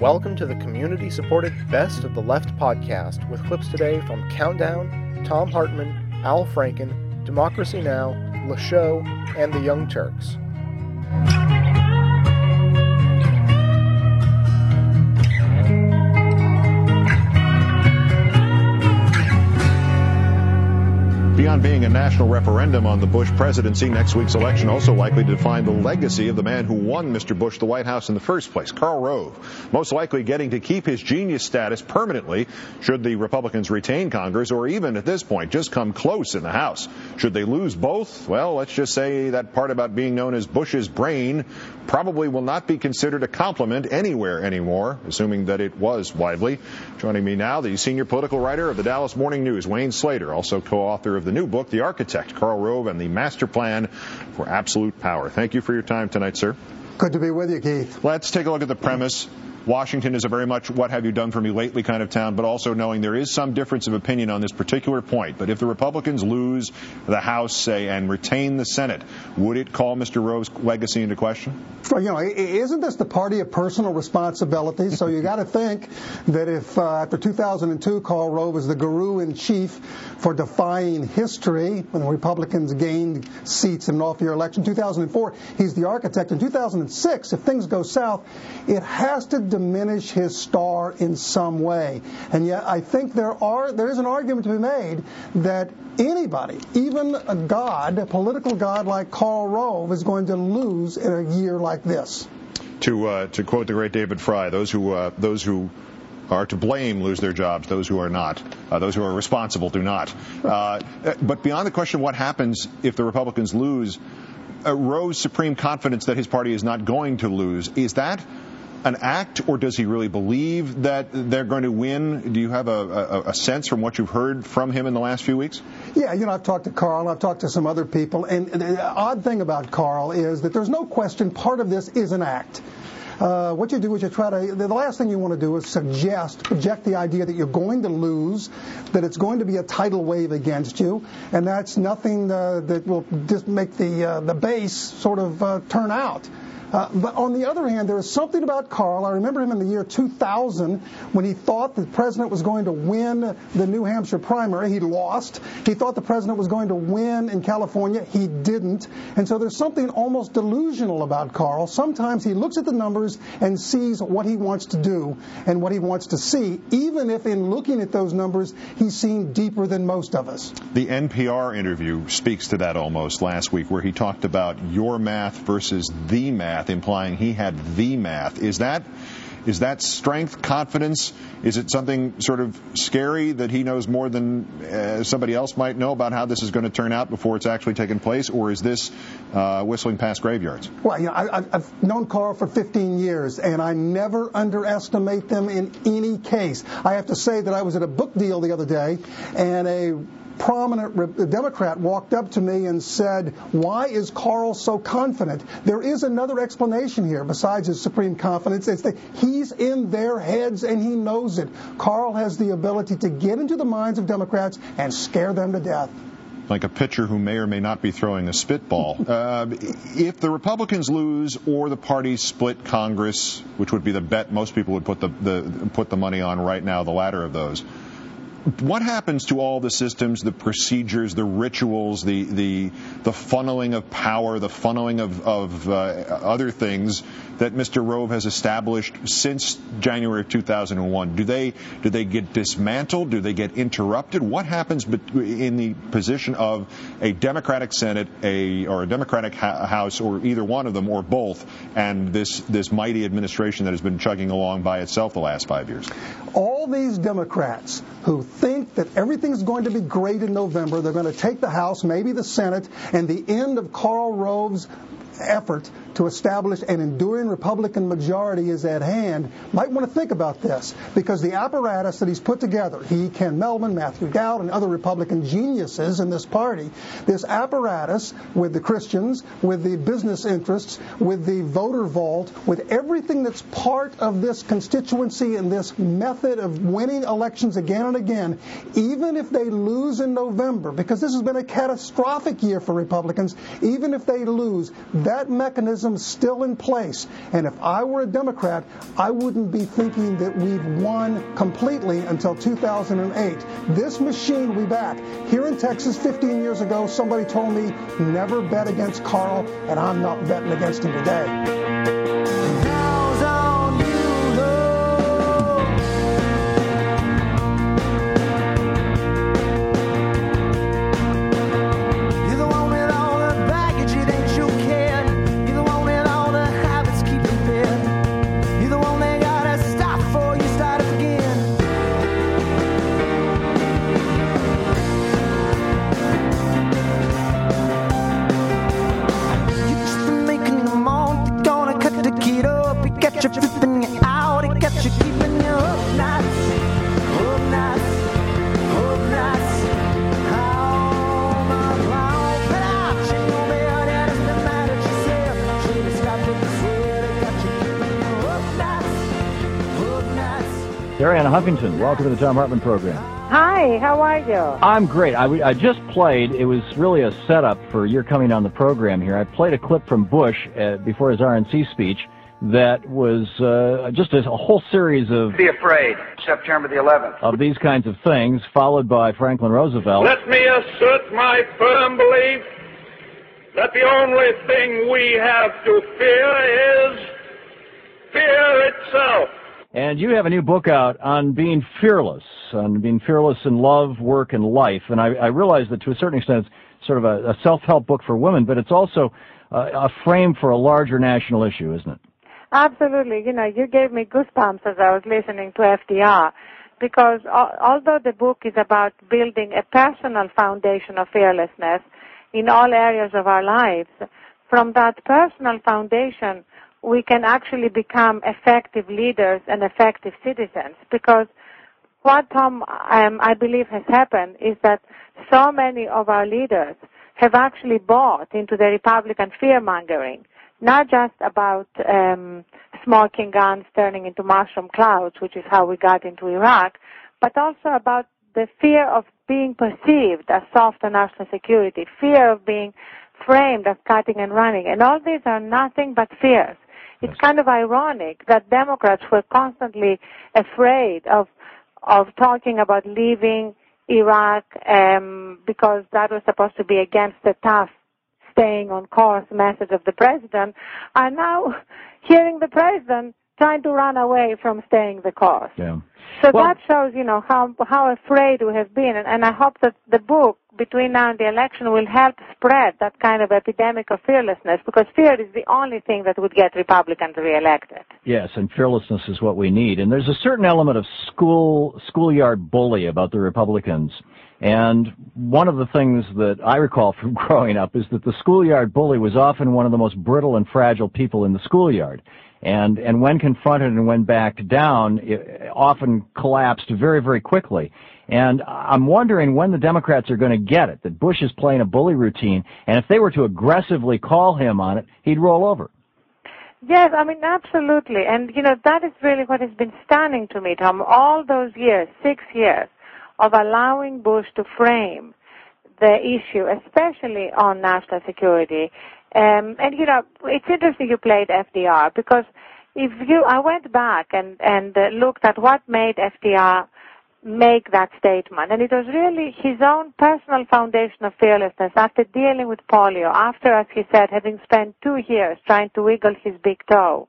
Welcome to the community supported Best of the Left podcast with clips today from Countdown, Thom Hartmann, Al Franken, Democracy Now!, Le Show, and the Young Turks. Beyond being a national referendum on the Bush presidency, next week's election also likely to define the legacy of the man who won Mr. Bush the White House in the first place, Karl Rove. Most likely getting to keep his genius status permanently should the Republicans retain Congress or even at this point just come close in the House. Should they lose both? Well, let's just say that part about being known as Bush's brain probably will not be considered a compliment anywhere anymore, assuming that it was widely. Joining me now, the senior political writer of the Dallas Morning News, Wayne Slater, also co-author of the new book, The Architect, Karl Rove and the Master Plan for Absolute Power. Thank you for your time tonight, sir. Good to be with you, Keith. Let's take a look at the premise. Washington is a very much what have you done for me lately kind of town, but also knowing there is some difference of opinion on this particular point. But if the Republicans lose the House, say, and retain the Senate, would it call Mr. Rove's legacy into question? Well, you know, isn't this the party of personal responsibility? so you got to think that if uh, after 2002, Karl Rove was the guru in chief for defying history when the Republicans gained seats in an off-year election, 2004, he's the architect. In 2006, if things go south, it has to diminish his star in some way. And yet, I think there are there is an argument to be made that anybody, even a god, a political god like Karl Rove, is going to lose in a year like this. To uh, to quote the great David Frye, those who uh, those who are to blame lose their jobs. Those who are not, uh, those who are responsible, do not. Uh, but beyond the question, of what happens if the Republicans lose? Uh, supreme confidence that his party is not going to lose is that an act, or does he really believe that they're going to win? Do you have a, a, a, sense from what you've heard from him in the last few weeks? Yeah, you know, I've talked to Karl, I've talked to some other people, and the odd thing about Karl is that there's no question part of this is an act. Uh, what you do is you try to, the last thing you want to do is suggest, project the idea that you're going to lose, that it's going to be a tidal wave against you, and that's nothing uh, that will just make the, uh, the base sort of uh, turn out. Uh, but on the other hand, there is something about Karl. I remember him in the year 2000 when he thought the president was going to win the New Hampshire primary. He lost. He thought the president was going to win in California. He didn't. And so there's something almost delusional about Karl. Sometimes he looks at the numbers and sees what he wants to do and what he wants to see, even if in looking at those numbers, he's seen deeper than most of us. The NPR interview speaks to that almost last week, where he talked about your math versus the math math, implying he had the math. Is that is that strength, confidence? Is it something sort of scary that he knows more than uh, somebody else might know about how this is going to turn out before it's actually taken place, or is this uh, whistling past graveyards? Well, you know, I, have known Karl for 15 years, and I never underestimate them in any case. I have to say that I was at a book deal the other day, and a prominent Democrat walked up to me and said, Why is Karl so confident? There is another explanation here besides his supreme confidence. It's that he's in their heads and he knows it. Karl has the ability to get into the minds of Democrats and scare them to death like a pitcher who may or may not be throwing a spitball. Uh, if the Republicans lose or the parties split Congress, which would be the bet most people would put the, the put the money on right now, the latter of those, what happens to all the systems, the procedures, the rituals, the the the funneling of power, the funneling of, of uh, other things that Mr. Rove has established since January of 2001? Do they do they get dismantled? Do they get interrupted? What happens in the position of a Democratic Senate, a or a Democratic House, or either one of them, or both, and this this mighty administration that has been chugging along by itself the last five years? All these Democrats who think that everything's going to be great in November. They're going to take the House, maybe the Senate, and the end of Karl Rove's effort to establish an enduring Republican majority is at hand, might want to think about this because the apparatus that he's put together, he, Ken Mehlman, Matthew Dowd, and other Republican geniuses in this party, this apparatus with the Christians, with the business interests, with the voter vault, with everything that's part of this constituency and this method of winning elections again and again, even if they lose in November, because this has been a catastrophic year for Republicans, even if they lose, that mechanism still in place. And if I were a Democrat, I wouldn't be thinking that we've won completely until 2008. This machine will be back. Here in Texas 15 years ago, somebody told me, never bet against Karl, and I'm not betting against him today. Huffington, welcome to the Thom Hartmann program. Hi, how are you? I'm great. I, I just played, it was really a setup for your coming on the program here. I played a clip from Bush uh, before his RNC speech that was uh, just a, a, whole series of. Be afraid, September the 11th. Of these kinds of things, followed by Franklin Roosevelt. Let me assert my firm belief that the only thing we have to fear is fear itself. And you have a new book out on being fearless, on being fearless in love, work, and life. And I, I realize that to a certain extent it's sort of a, a self-help book for women, but it's also a frame for a larger national issue, isn't it? Absolutely. You know, you gave me goosebumps as I was listening to FDR because although the book is about building a personal foundation of fearlessness in all areas of our lives, from that personal foundation, we can actually become effective leaders and effective citizens because what Thom um, I believe has happened is that so many of our leaders have actually bought into the Republican fear mongering, not just about um, smoking guns turning into mushroom clouds, which is how we got into Iraq, but also about the fear of being perceived as soft on national security, fear of being framed as cutting and running. And all these are nothing but fears. It's kind of ironic that Democrats were constantly afraid of of talking about leaving Iraq um, because that was supposed to be against the tough staying on course message of the president, are now hearing the president trying to run away from staying the course. Yeah. So well, that shows, you know, how how afraid we have been, and, and I hope that the book between now and the election will help spread that kind of epidemic of fearlessness, because fear is the only thing that would get Republicans reelected. Yes, and fearlessness is what we need. And there's a certain element of school schoolyard bully about the Republicans. And one of the things that I recall from growing up is that the schoolyard bully was often one of the most brittle and fragile people in the schoolyard and and when confronted and when backed down, it often collapsed very very quickly. And I'm wondering when the Democrats are going to get it that Bush is playing a bully routine, and if they were to aggressively call him on it, he'd roll over. Yes, I mean absolutely, and you know that is really what has been stunning to me, Thom. All those years, six years, of allowing Bush to frame the issue, especially on national security, um, and you know, it's interesting you played FDR because if you, I went back and and uh, looked at what made FDR make that statement, and it was really his own personal foundation of fearlessness after dealing with polio, after, as he said, having spent two years trying to wiggle his big toe,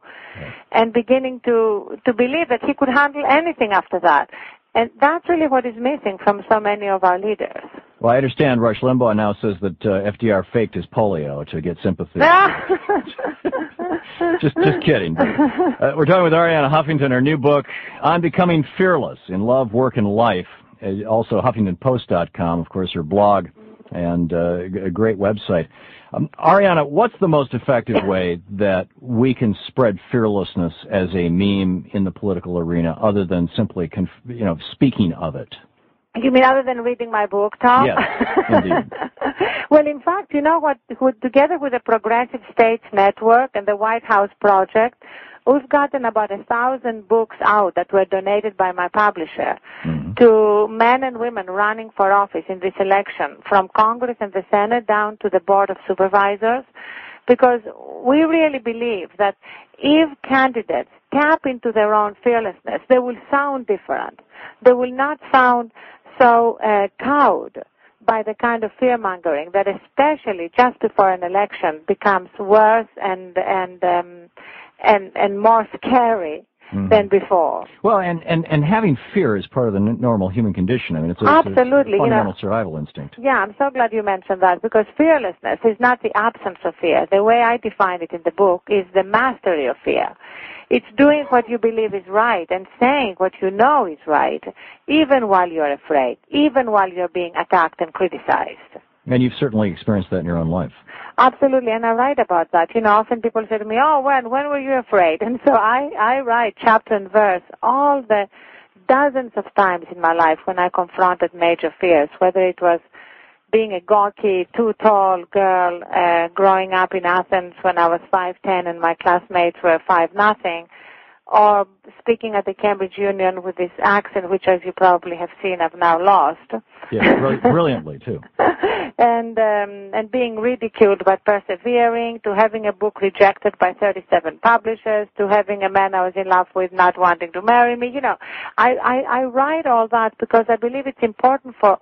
and beginning to to believe that he could handle anything after that. And that's really what is missing from so many of our leaders. Well, I understand Rush Limbaugh now says that uh, FDR faked his polio to get sympathy. just, just kidding. Uh, we're talking with Arianna Huffington, her new book, On Becoming Fearless in Love, Work, and Life. Uh, also, HuffingtonPost.com, of course, her blog, and uh, a great website. Um, Arianna, what's the most effective way that we can spread fearlessness as a meme in the political arena, other than simply, conf- you know, speaking of it? You mean other than reading my book, Thom? Yes, indeed. well, in fact, you know what? Together with the Progressive States Network and the White House Project, we've gotten about a thousand books out that were donated by my publisher mm-hmm. To men and women running for office in this election, from Congress and the Senate down to the Board of Supervisors because we really believe that if candidates tap into their own fearlessness, they will sound different. They will not sound so uh, cowed by the kind of fear mongering that, especially just before an election, becomes worse and and um, and and more scary mm-hmm. than before. Well, and, and, and having fear is part of the n- normal human condition. I mean, it's a, Absolutely, it's a fundamental you know, survival instinct. Yeah, I'm so glad you mentioned that because fearlessness is not the absence of fear. The way I define it in the book is the mastery of fear. It's doing what you believe is right and saying what you know is right, even while you're afraid, even while you're being attacked and criticized. And you've certainly experienced that in your own life. Absolutely, and I write about that. You know, often people say to me, "Oh, when when were you afraid?" And so I I write chapter and verse all the dozens of times in my life when I confronted major fears, whether it was being a gawky, too tall girl uh, growing up in Athens when I was five ten and my classmates were five nothing, or speaking at the Cambridge Union with this accent, which, as you probably have seen, I've now lost. Yeah, brilliantly too. and um, and being ridiculed but persevering, to having a book rejected by 37 publishers, to having a man I was in love with not wanting to marry me. You know, I, I, I write all that because I believe it's important for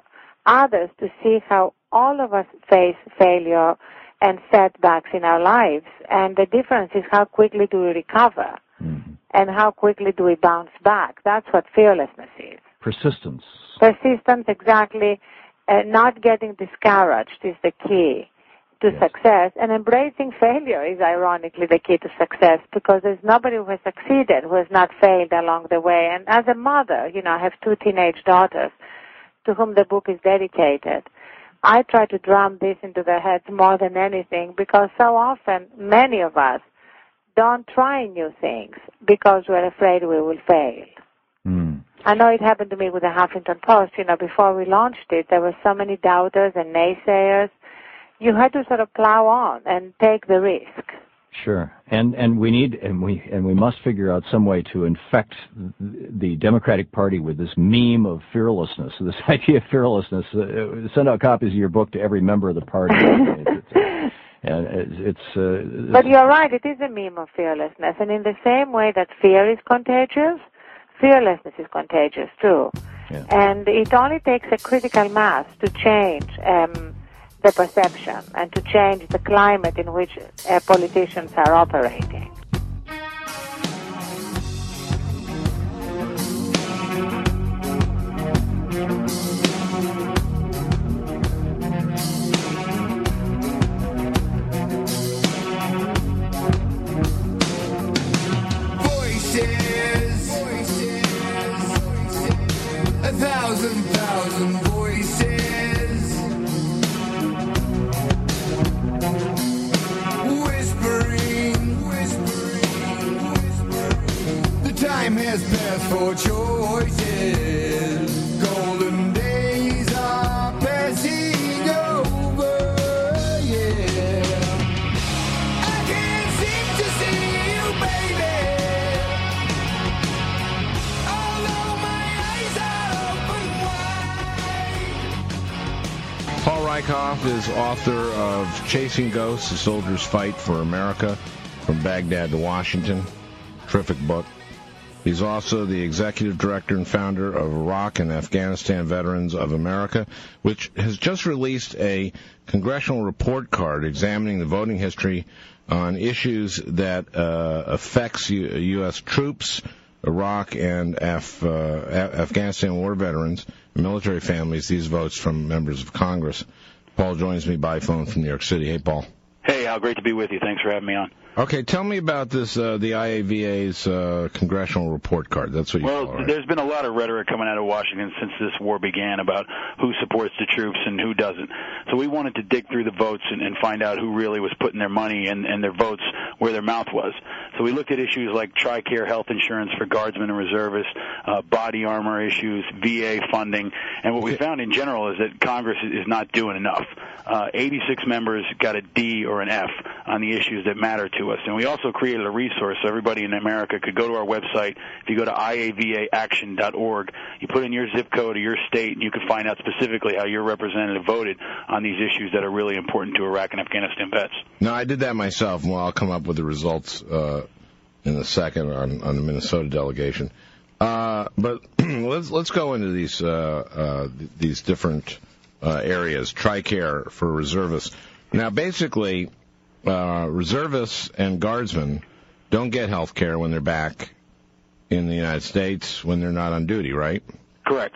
others to see how all of us face failure and setbacks in our lives, and the difference is how quickly do we recover. Mm-hmm and how quickly do we bounce back? That's what fearlessness is. Persistence. Persistence, exactly. Uh, not getting discouraged is the key to yes. success, and embracing failure is ironically the key to success because there's nobody who has succeeded who has not failed along the way. And as a mother, you know, I have two teenage daughters to whom the book is dedicated. I try to drum this into their heads more than anything because so often many of us don't try new things because we're afraid we will fail. Mm. I know it happened to me with the Huffington Post. You know, before we launched it, there were so many doubters and naysayers. You had to sort of plow on and take the risk. Sure, and and we need and we and we must figure out some way to infect the Democratic Party with this meme of fearlessness, this idea of fearlessness. Uh, send out copies of your book to every member of the party. it's, and it's, uh, but you're right. It is a meme of fearlessness, and in the same way that fear is contagious, fearlessness is contagious too. Yeah. And it only takes a critical mass to change um, the perception and to change the climate in which uh, politicians are operating. For choices. Golden days are passing over, yeah. I can't seem to see you, baby. Although my eyes are open wide. Paul Rieckhoff is author of Chasing Ghosts, A Soldier's Fight for America, from Baghdad to Washington. Terrific book. He's also the executive director and founder of Iraq and Afghanistan Veterans of America, which has just released a congressional report card examining the voting history on issues that uh, affects U- U.S. troops, Iraq and Af- uh, Afghanistan war veterans, military families. These votes from members of Congress. Paul joins me by phone from New York City. Hey, Paul. Hey, Al. Great to be with you. Thanks for having me on. Okay, tell me about this uh, the IAVA's uh, congressional report card. That's what you well. Call, right? There's been a lot of rhetoric coming out of Washington since this war began about who supports the troops and who doesn't. So we wanted to dig through the votes and, and find out who really was putting their money and, and their votes where their mouth was. So we looked at issues like TRICARE health insurance for guardsmen and reservists, uh, body armor issues, VA funding, and what we found in general is that Congress is not doing enough. Uh, 86 members got a D or an F on the issues that matter to us. And we also created a resource so everybody in America could go to our website. If you go to iavaaction.org, you put in your zip code or your state, and you can find out specifically how your representative voted on these issues that are really important to Iraq and Afghanistan vets. No, I did that myself. Well, I'll come up with the results uh, in a second on, on the Minnesota delegation. Uh, but let's let's go into these uh, uh, these different uh, areas. Tricare for reservists. Now, basically, uh, reservists and guardsmen don't get health care when they're back in the United States when they're not on duty, right? Correct.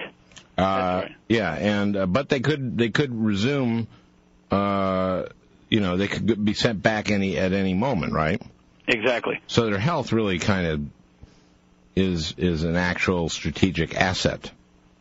Uh, right. Yeah, and uh, but they could they could resume. Uh, you know, they could be sent back any at any moment, right? Exactly. So their health really kind of is is an actual strategic asset.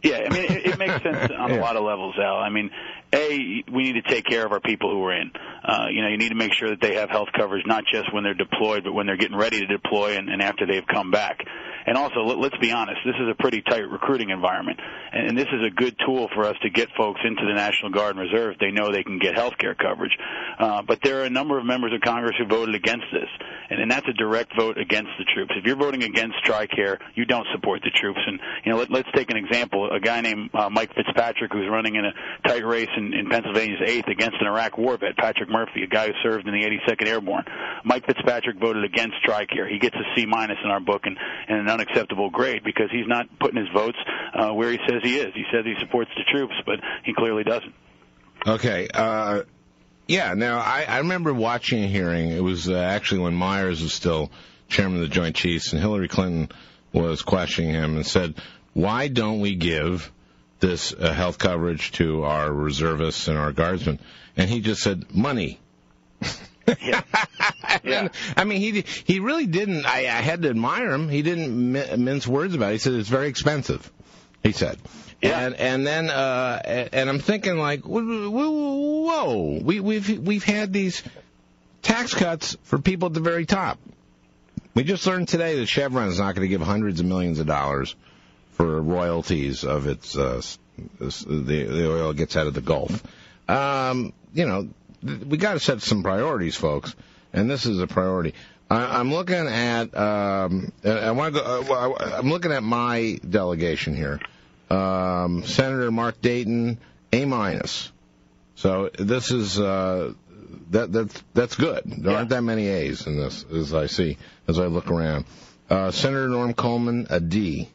Yeah, I mean, it, it makes sense on Yeah. a lot of levels, Al. I mean, A, we need to take care of our people who are in. Uh, you know, you need to make sure that they have health coverage, not just when they're deployed, but when they're getting ready to deploy and, and after they've come back. And also, let, let's be honest, this is a pretty tight recruiting environment. And, and this is a good tool for us to get folks into the National Guard and Reserve they know they can get health care coverage. Uh, but there are a number of members of Congress who voted against this. And, and that's a direct vote against the troops. If you're voting against TRICARE, you don't support the troops. And, you know, let, let's take an example. A guy named uh, Mike Fitzpatrick, who's running in a tight race in, in Pennsylvania's 8th against an Iraq war vet, Patrick Murphy, a guy who served in the 82nd Airborne. Mike Fitzpatrick voted against TRICARE. He gets a C minus in our book and, and an unacceptable grade because he's not putting his votes uh, where he says he is. He says he supports the troops, but he clearly doesn't. Okay. Uh, yeah. Now I, I remember watching a hearing. It was uh, actually when Myers was still chairman of the Joint Chiefs, and Hillary Clinton was questioning him and said, "Why don't we give this uh, health coverage to our reservists and our guardsmen?" And he just said, "Money." Yeah. And, I mean, he he really didn't. I, I had to admire him. He didn't mi- mince words about it. He said it's very expensive. He said, Yeah. and and then uh, and I'm thinking like, wh- wh- whoa, we we've we've had these tax cuts for people at the very top. We just learned today that Chevron is not going to give hundreds of millions of dollars for royalties of its uh, the the oil it gets out of the Gulf. Um, you know, we got to set some priorities, folks, and this is a priority. I, I'm looking at. Um, I- I want to go. Uh, I'm looking at my delegation here. Um, Senator Mark Dayton, A minus. So this is uh, that that's that's good. There aren't that many A's in this, as I see as I look around. Uh, Senator Norm Coleman, a D.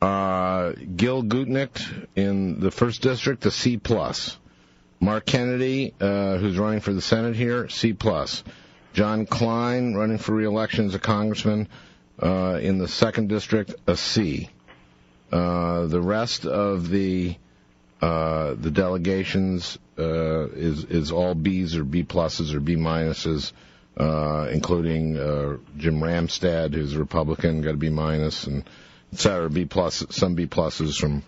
Uh, Gil Gutknecht in the first district, a C plus. Mark Kennedy, uh, who's running for the Senate here, C plus. John Kline, running for re-election as a congressman uh, in the second district, a C. Uh, the rest of the uh, the delegations uh, is is all B's or B pluses or B minuses, uh, including Jim Ramstad, who's a Republican, got a B minus, and et cetera, B plus, some B pluses from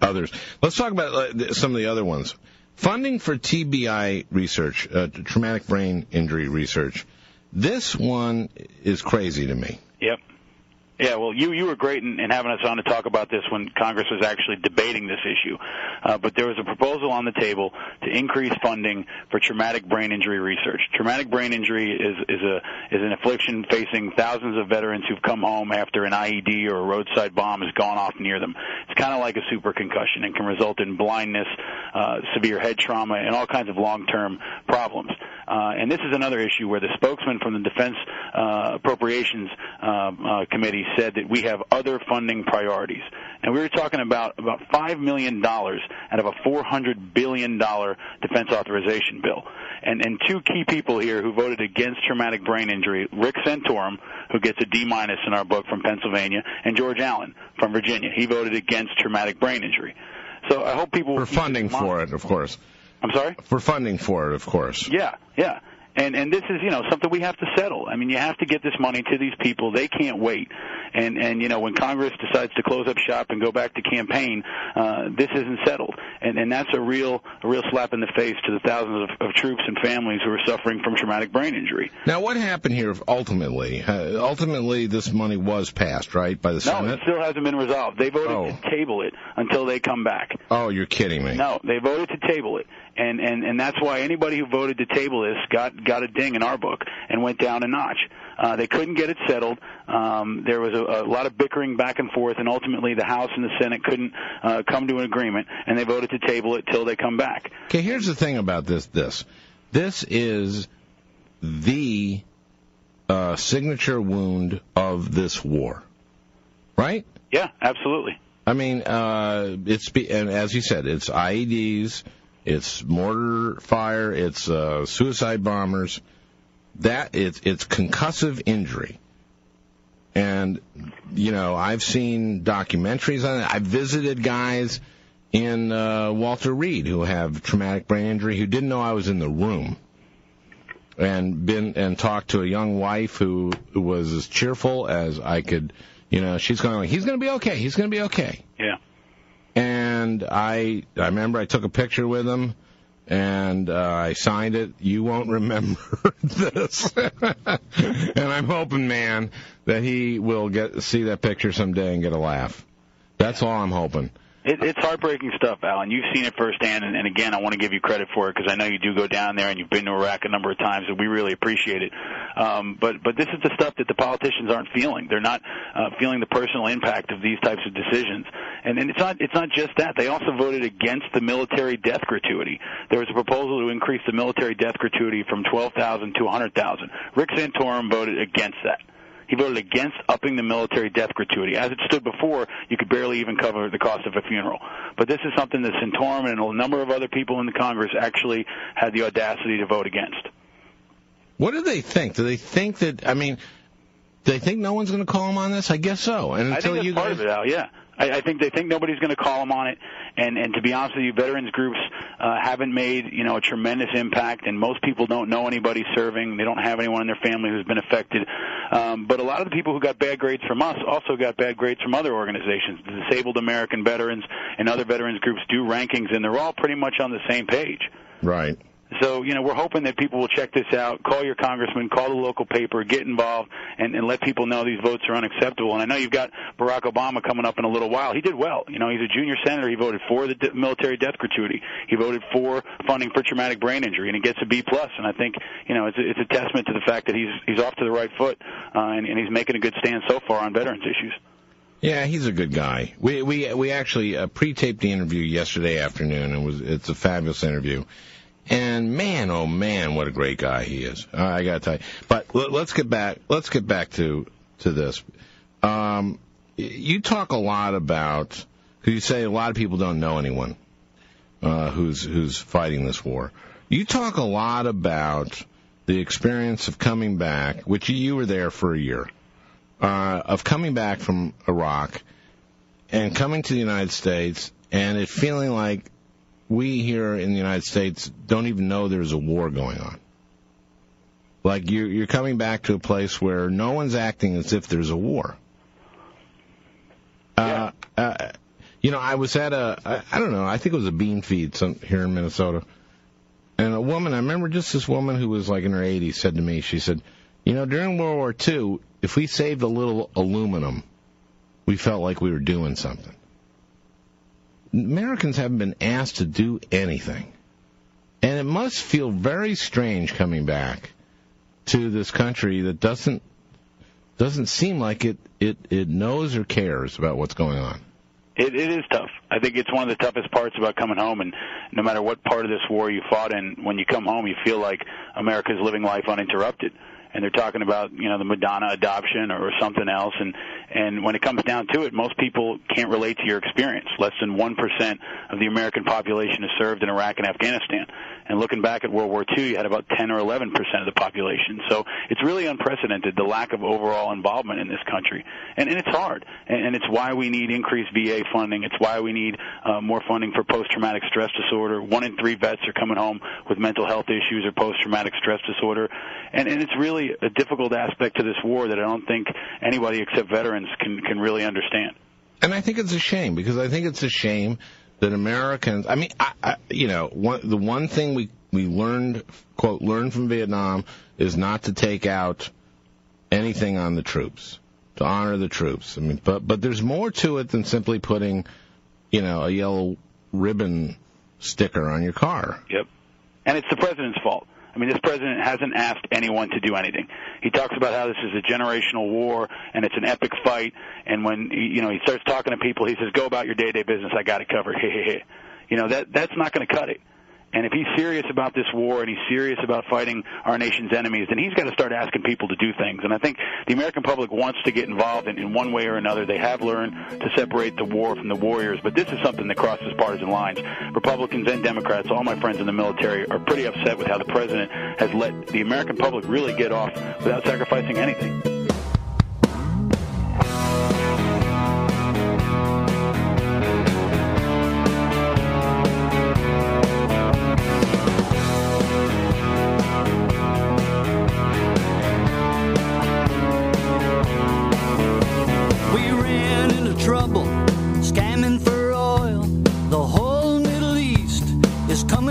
others. Let's talk about some of the other ones. Funding for TBI research, uh, traumatic brain injury research. This one is crazy to me. Yep. Yeah, well, you you were great in, in having us on to talk about this when Congress was actually debating this issue. Uh, but there was a proposal on the table to increase funding for traumatic brain injury research. Traumatic brain injury is is a is an affliction facing thousands of veterans who've come home after an IED or a roadside bomb has gone off near them. It's kind of like a super concussion and can result in blindness, uh, severe head trauma, and all kinds of long-term problems. Uh, and this is another issue where the spokesman from the Defense uh, Appropriations um, uh, Committee said that we have other funding priorities. And we were talking about about five million dollars out of a four hundred billion dollar defense authorization bill. And and two key people here who voted against traumatic brain injury: Rick Santorum, who gets a D minus in our book from Pennsylvania, and George Allen from Virginia. He voted against traumatic brain injury. So I hope people For funding for it, of course. I'm sorry. For funding for it, of course. Yeah, yeah. And and this is you know something we have to settle. I mean, you have to get this money to these people. They can't wait. And and you know when Congress decides to close up shop and go back to campaign, uh, this isn't settled, and and that's a real a real slap in the face to the thousands of, of troops and families who are suffering from traumatic brain injury. Now, what happened here ultimately? Uh, ultimately, this money was passed, right, by the Senate. No, it still hasn't been resolved. They voted Oh. to table it until they come back. Oh, you're kidding me. No, they voted to table it, and and and that's why anybody who voted to table this got got a ding in our book and went down a notch. Uh, they couldn't get it settled. Um, there was a, a lot of bickering back and forth, and ultimately the House and the Senate couldn't uh, come to an agreement, and they voted to table it till they come back. Okay, here's the thing about this. This, this is the uh, signature wound of this war, right? Yeah, absolutely. I mean, uh, it's be- and as you said, it's IEDs, it's mortar fire, it's uh, suicide bombers. That it's it's concussive injury, and you know I've seen documentaries on it. I've visited guys in uh, Walter Reed who have traumatic brain injury who didn't know I was in the room, and been and talked to a young wife who, who was as cheerful as I could. You know, she's going he's going to be okay. He's going to be okay. Yeah. And I I remember I took a picture with him. And uh, I signed it. You won't remember this, and I'm hoping, man, that he will get see that picture someday and get a laugh. That's all I'm hoping. It, it's heartbreaking stuff, Alan. You've seen it firsthand, and, and again, I want to give you credit for it because I know you do go down there and you've been to Iraq a number of times, and we really appreciate it. Um, but but this is the stuff that the politicians aren't feeling. They're not uh, feeling the personal impact of these types of decisions, and, and it's not it's not just that. They also voted against the military death gratuity. There was a proposal to increase the military death gratuity from twelve thousand to a hundred thousand. Rick Santorum voted against that. He voted against upping the military death gratuity. As it stood before, you could barely even cover the cost of a funeral. But this is something that Santorum and a number of other people in the Congress actually had the audacity to vote against. What do they think? Do they think that? I mean, do they think no one's going to call him on this? I guess so. And I until think that's you part guys, of it, Al. Yeah, I, I think they think nobody's going to call them on it, and and to be honest with you, veterans groups uh, haven't made you know a tremendous impact, and most people don't know anybody serving. They don't have anyone in their family who's been affected. Um, but a lot of the people who got bad grades from us also got bad grades from other organizations. The Disabled American Veterans and other veterans groups do rankings, and they're all pretty much on the same page. right? So, you know, we're hoping that people will check this out, call your congressman, call the local paper, get involved, and, and let people know these votes are unacceptable. And I know you've got Barack Obama coming up in a little while. He did well. You know, he's a junior senator. He voted for the de- military death gratuity. He voted for funding for traumatic brain injury, and he gets a B plus. And I think, you know, it's a, it's a testament to the fact that he's he's off to the right foot, uh, and, and he's making a good stand so far on veterans issues. Yeah, he's a good guy. We we we actually uh, pre-taped the interview yesterday afternoon, and was it's a fabulous interview. And man, oh man, what a great guy he is! I got to tell you. But let, let's get back. Let's get back to to this. Um, you talk a lot about you say a lot of people don't know anyone uh, who's who's fighting this war. You talk a lot about the experience of coming back, which you were there for a year uh, of coming back from Iraq and coming to the United States and it feeling like we here in the United States don't even know there's a war going on. Like you're, you're coming back to a place where no one's acting as if there's a war. Uh, uh, you know, I was at a, I, I don't know, I think it was a bean feed some, here in Minnesota. And a woman, I remember just this woman who was like in her 80s said to me, she said, you know, during World War II, if we saved a little aluminum, we felt like we were doing something. Americans haven't been asked to do anything. And it must feel very strange coming back to this country that doesn't doesn't seem like it, it, it knows or cares about what's going on. It, it is tough. I think it's one of the toughest parts about coming home. And no matter what part of this war you fought in, when you come home, you feel like America's living life uninterrupted. And they're talking about, you know, the Madonna adoption or something else. And and when it comes down to it, most people can't relate to your experience. Less than one percent of the American population is served in Iraq and Afghanistan. And looking back at World War II, you had about 10 or 11 percent of the population. So it's really unprecedented the lack of overall involvement in this country, and, and it's hard. And, and it's why we need increased VA funding. It's why we need uh, more funding for post-traumatic stress disorder. One in three vets are coming home with mental health issues or post-traumatic stress disorder, and, and it's really a difficult aspect to this war that I don't think anybody except veterans can can really understand. And I think it's a shame because I think it's a shame that Americans. I mean, I, I, you know, one, the one thing we we learned quote learned from Vietnam is not to take out anything on the troops to honor the troops. I mean, but but there's more to it than simply putting, you know, a yellow ribbon sticker on your car. Yep. And it's the president's fault. I mean, this president hasn't asked anyone to do anything. He talks about how this is a generational war and it's an epic fight. And when you know he starts talking to people, he says, "Go about your day-to-day business. I got it covered." you know that that's not going to cut it. And if he's serious about this war and he's serious about fighting our nation's enemies, then he's got to start asking people to do things. And I think the American public wants to get involved in, in one way or another. They have learned to separate the war from the warriors, but this is something that crosses partisan lines. Republicans and Democrats, all my friends in the military, are pretty upset with how the president has let the American public really get off without sacrificing anything.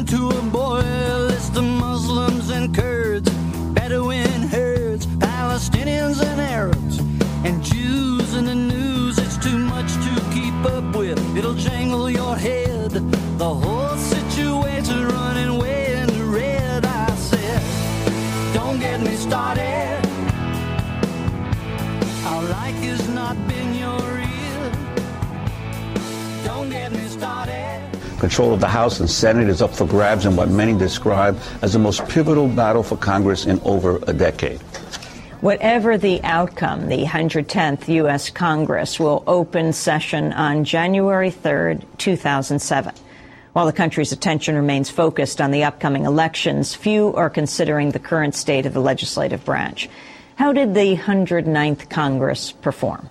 coming to a boil. It's the Muslims and Kurds, Bedouin herds, Palestinians and Arabs, and Jews in the news. It's too much to keep up with. It'll jangle your head. Control of the House and Senate is up for grabs in what many describe as the most pivotal battle for Congress in over a decade. Whatever the outcome, the 110th U.S. Congress will open session on January 3rd, 2007. While the country's attention remains focused on the upcoming elections, few are considering the current state of the legislative branch. How did the 109th Congress perform?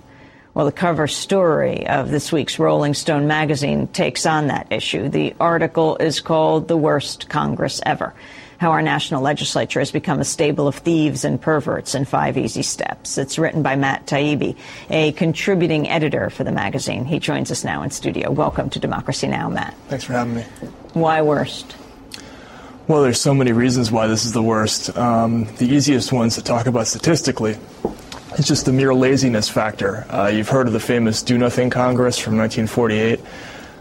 Well, the cover story of this week's Rolling Stone magazine takes on that issue. The article is called The Worst Congress Ever How Our National Legislature Has Become a Stable of Thieves and Perverts in Five Easy Steps. It's written by Matt Taibbi, a contributing editor for the magazine. He joins us now in studio. Welcome to Democracy Now!, Matt. Thanks for having me. Why worst? Well, there's so many reasons why this is the worst. Um, the easiest ones to talk about statistically it's just the mere laziness factor. Uh, you've heard of the famous Do Nothing Congress from 1948.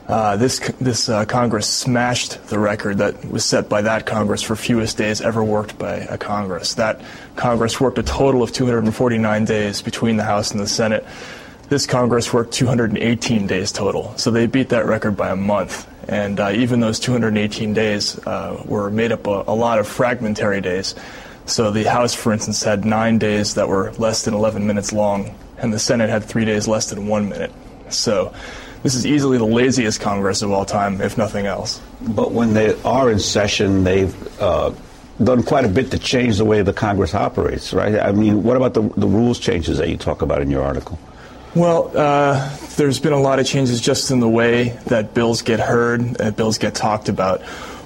Uh, this this uh, Congress smashed the record that was set by that Congress for fewest days ever worked by a Congress. That Congress worked a total of 249 days between the House and the Senate. This Congress worked 218 days total, so they beat that record by a month. And uh, even those 218 days uh, were made up a, a lot of fragmentary days. So the House, for instance, had nine days that were less than 11 minutes long, and the Senate had three days less than one minute. So this is easily the laziest Congress of all time, if nothing else. But when they are in session, they've uh, done quite a bit to change the way the Congress operates, right? I mean, what about the, the rules changes that you talk about in your article? Well, uh, there's been a lot of changes just in the way that bills get heard, that bills get talked about.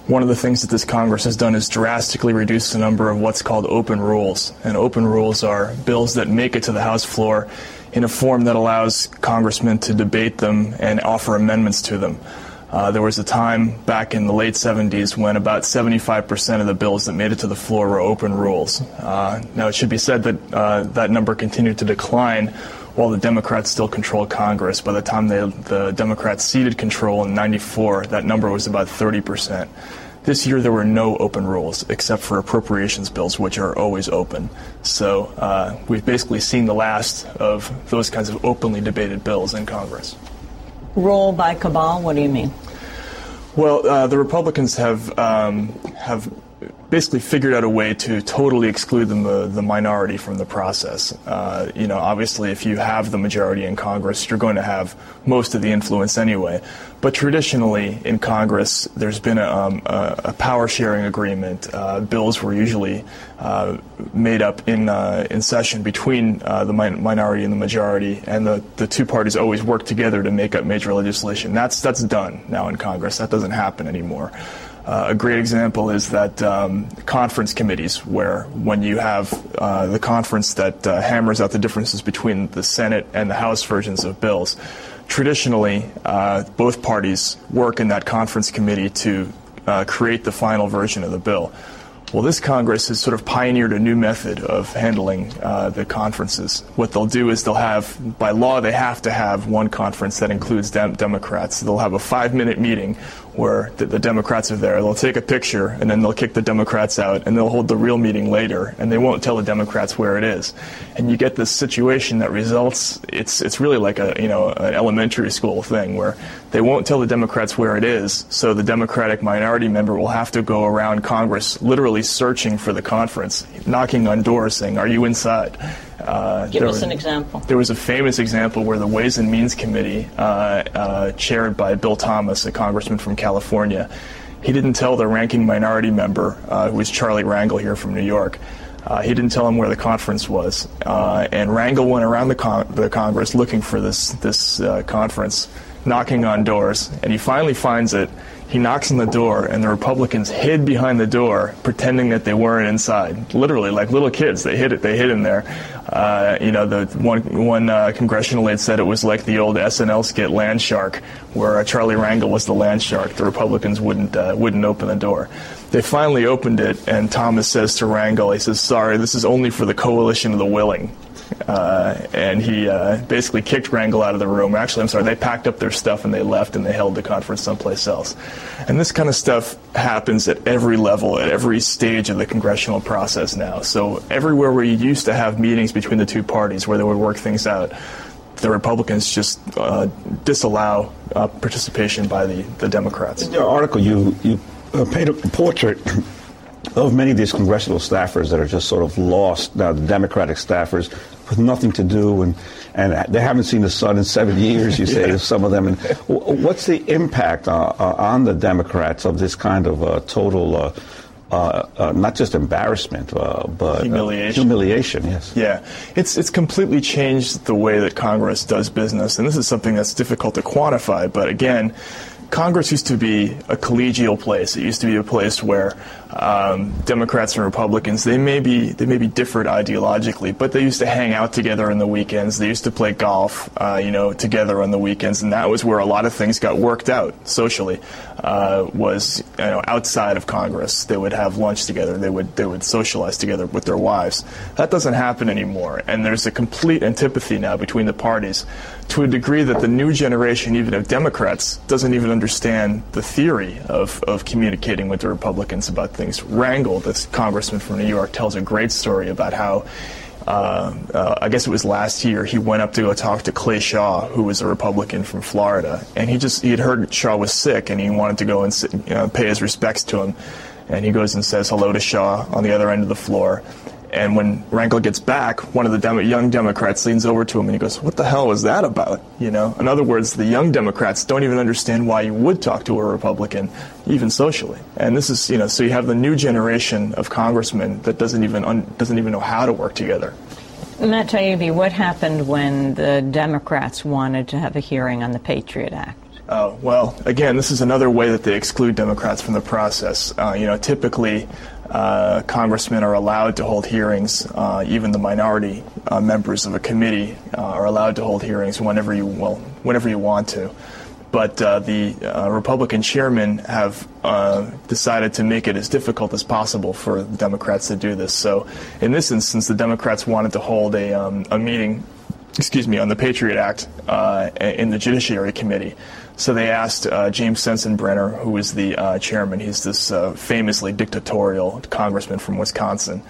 One of the things that this Congress has done is drastically reduce the number of what's called open rules. And open rules are bills that make it to the House floor in a form that allows congressmen to debate them and offer amendments to them. Uh, there was a time back in the late 70s when about 75% of the bills that made it to the floor were open rules. Uh, now, it should be said that uh, that number continued to decline while the Democrats still controlled Congress. By the time they, the Democrats ceded control in 94, that number was about 30 percent. This year, there were no open rules except for appropriations bills, which are always open. So uh, we've basically seen the last of those kinds of openly debated bills in Congress. Rule by cabal? What do you mean? Well, uh, the Republicans have um, have basically figured out a way to totally exclude the, the minority from the process. Uh, you know, obviously, if you have the majority in Congress, you're going to have most of the influence anyway. But traditionally, in Congress, there's been a, um, a, a power sharing agreement. Uh, bills were usually uh, made up in uh, in session between uh, the mi- minority and the majority, and the, the two parties always work together to make up major legislation. That's that's done now in Congress. That doesn't happen anymore. Uh, a great example is that um, conference committees, where when you have uh, the conference that uh, hammers out the differences between the Senate and the House versions of bills, traditionally uh, both parties work in that conference committee to uh, create the final version of the bill. Well, this Congress has sort of pioneered a new method of handling uh, the conferences. What they'll do is they'll have, by law, they have to have one conference that includes dem- Democrats. They'll have a five minute meeting where the, the, Democrats are there. They'll take a picture and then they'll kick the Democrats out and they'll hold the real meeting later and they won't tell the Democrats where it is. And you get this situation that results, it's, it's really like a, you know, an elementary school thing where they won't tell the Democrats where it is. So the Democratic minority member will have to go around Congress literally searching for the conference, knocking on doors saying, are you inside? Uh, Give us was, an example. There was a famous example where the Ways and Means Committee, uh, uh, chaired by Bill Thomas, a congressman from California, he didn't tell the ranking minority member, uh, who was Charlie Rangel here from New York, uh, he didn't tell him where the conference was. Uh, and Rangel went around the, con- the, Congress looking for this, this conference, knocking on doors, and he finally finds it he knocks on the door, and the Republicans hid behind the door, pretending that they weren't inside. Literally, like little kids, they hid it. They hid in there. Uh, you know, the one one uh, congressional aide said it was like the old SNL skit Land Shark, where uh, Charlie Rangel was the land shark. The Republicans wouldn't uh, wouldn't open the door. They finally opened it, and Thomas says to Rangel, he says, "Sorry, this is only for the coalition of the willing." Uh, and he uh, basically kicked Rangel out of the room. Actually, I'm sorry, they packed up their stuff and they left and they held the conference someplace else. And this kind of stuff happens at every level, at every stage of the congressional process now. So everywhere where you used to have meetings between the two parties where they would work things out, the Republicans just uh, disallow uh, participation by the, the Democrats. In your article, you, you uh, paint a portrait of many of these congressional staffers that are just sort of lost now, the Democratic staffers with nothing to do and, and they haven't seen the sun in seven years, you say, yeah. some of them. And what's the impact uh, uh, on the Democrats of this kind of uh, total, uh, uh, uh not just embarrassment, but humiliation. humiliation, yes. Yeah. It's, it's completely changed the way that Congress does business. And this is something that's difficult to quantify. But again, Congress used to be a collegial place. It used to be a place where um, Democrats and Republicans they may be they may be different ideologically, but they used to hang out together on the weekends. They used to play golf, uh, you know, together on the weekends, and that was where a lot of things got worked out socially. Uh, was you know outside of Congress, they would have lunch together. They would they would socialize together with their wives. That doesn't happen anymore, and there's a complete antipathy now between the parties to a degree that the new generation, even of Democrats, doesn't even understand the theory of, of communicating with the Republicans about things. Rangel, this congressman from New York, tells a great story about how. Uh, uh, I guess it was last year. He went up to go talk to Clay Shaw, who was a Republican from Florida, and he just he had heard Shaw was sick, and he wanted to go and sit, you know, pay his respects to him. And he goes and says hello to Shaw on the other end of the floor. And when Rangel gets back, one of the Demo- young Democrats leans over to him and he goes, "What the hell was that about?" You know, in other words, the young Democrats don't even understand why you would talk to a Republican, even socially. And this is, you know, so you have the new generation of congressmen that doesn't even un- doesn't even know how to work together. Matt Taibbi, what happened when the Democrats wanted to have a hearing on the Patriot Act? Oh, well, again, this is another way that they exclude Democrats from the process. Uh, you know, typically uh, congressmen are allowed to hold hearings. Uh, even the minority uh, members of a committee uh, are allowed to hold hearings whenever you well, whenever you want to. But uh, the uh, Republican chairmen have decided to make it as difficult as possible for Democrats to do this. So, in this instance, the Democrats wanted to hold a, um, a meeting, excuse me, on the Patriot Act in the Judiciary Committee. So they asked uh, James Sensenbrenner, who is the uh, chairman, he's this uh, famously dictatorial congressman from Wisconsin,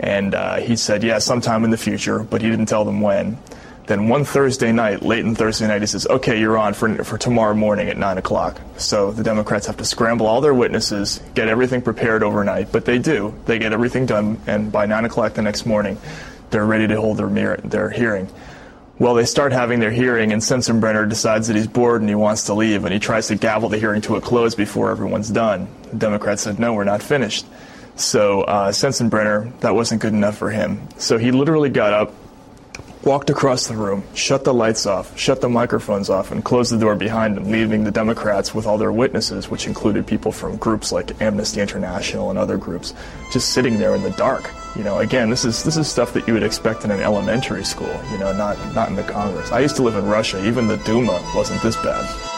and uh, he said, yeah, sometime in the future, but he didn't tell them when. Then one Thursday night, late in Thursday night, he says, okay, you're on for, for tomorrow morning at 9 o'clock. So the Democrats have to scramble all their witnesses, get everything prepared overnight, but they do. They get everything done, and by 9 o'clock the next morning, they're ready to hold their, their hearing. Well, they start having their hearing, and Sensenbrenner decides that he's bored and he wants to leave, and he tries to gavel the hearing to a close before everyone's done. The Democrats said, no, we're not finished. So uh, Sensenbrenner, that wasn't good enough for him. So he literally got up, walked across the room, shut the lights off, shut the microphones off, and closed the door behind him, leaving the Democrats with all their witnesses, which included people from groups like Amnesty International and other groups, just sitting there in the dark. You know, again, this is this is stuff that you would expect in an elementary school. You know, not not in the Congress. I used to live in Russia. Even the Duma wasn't this bad.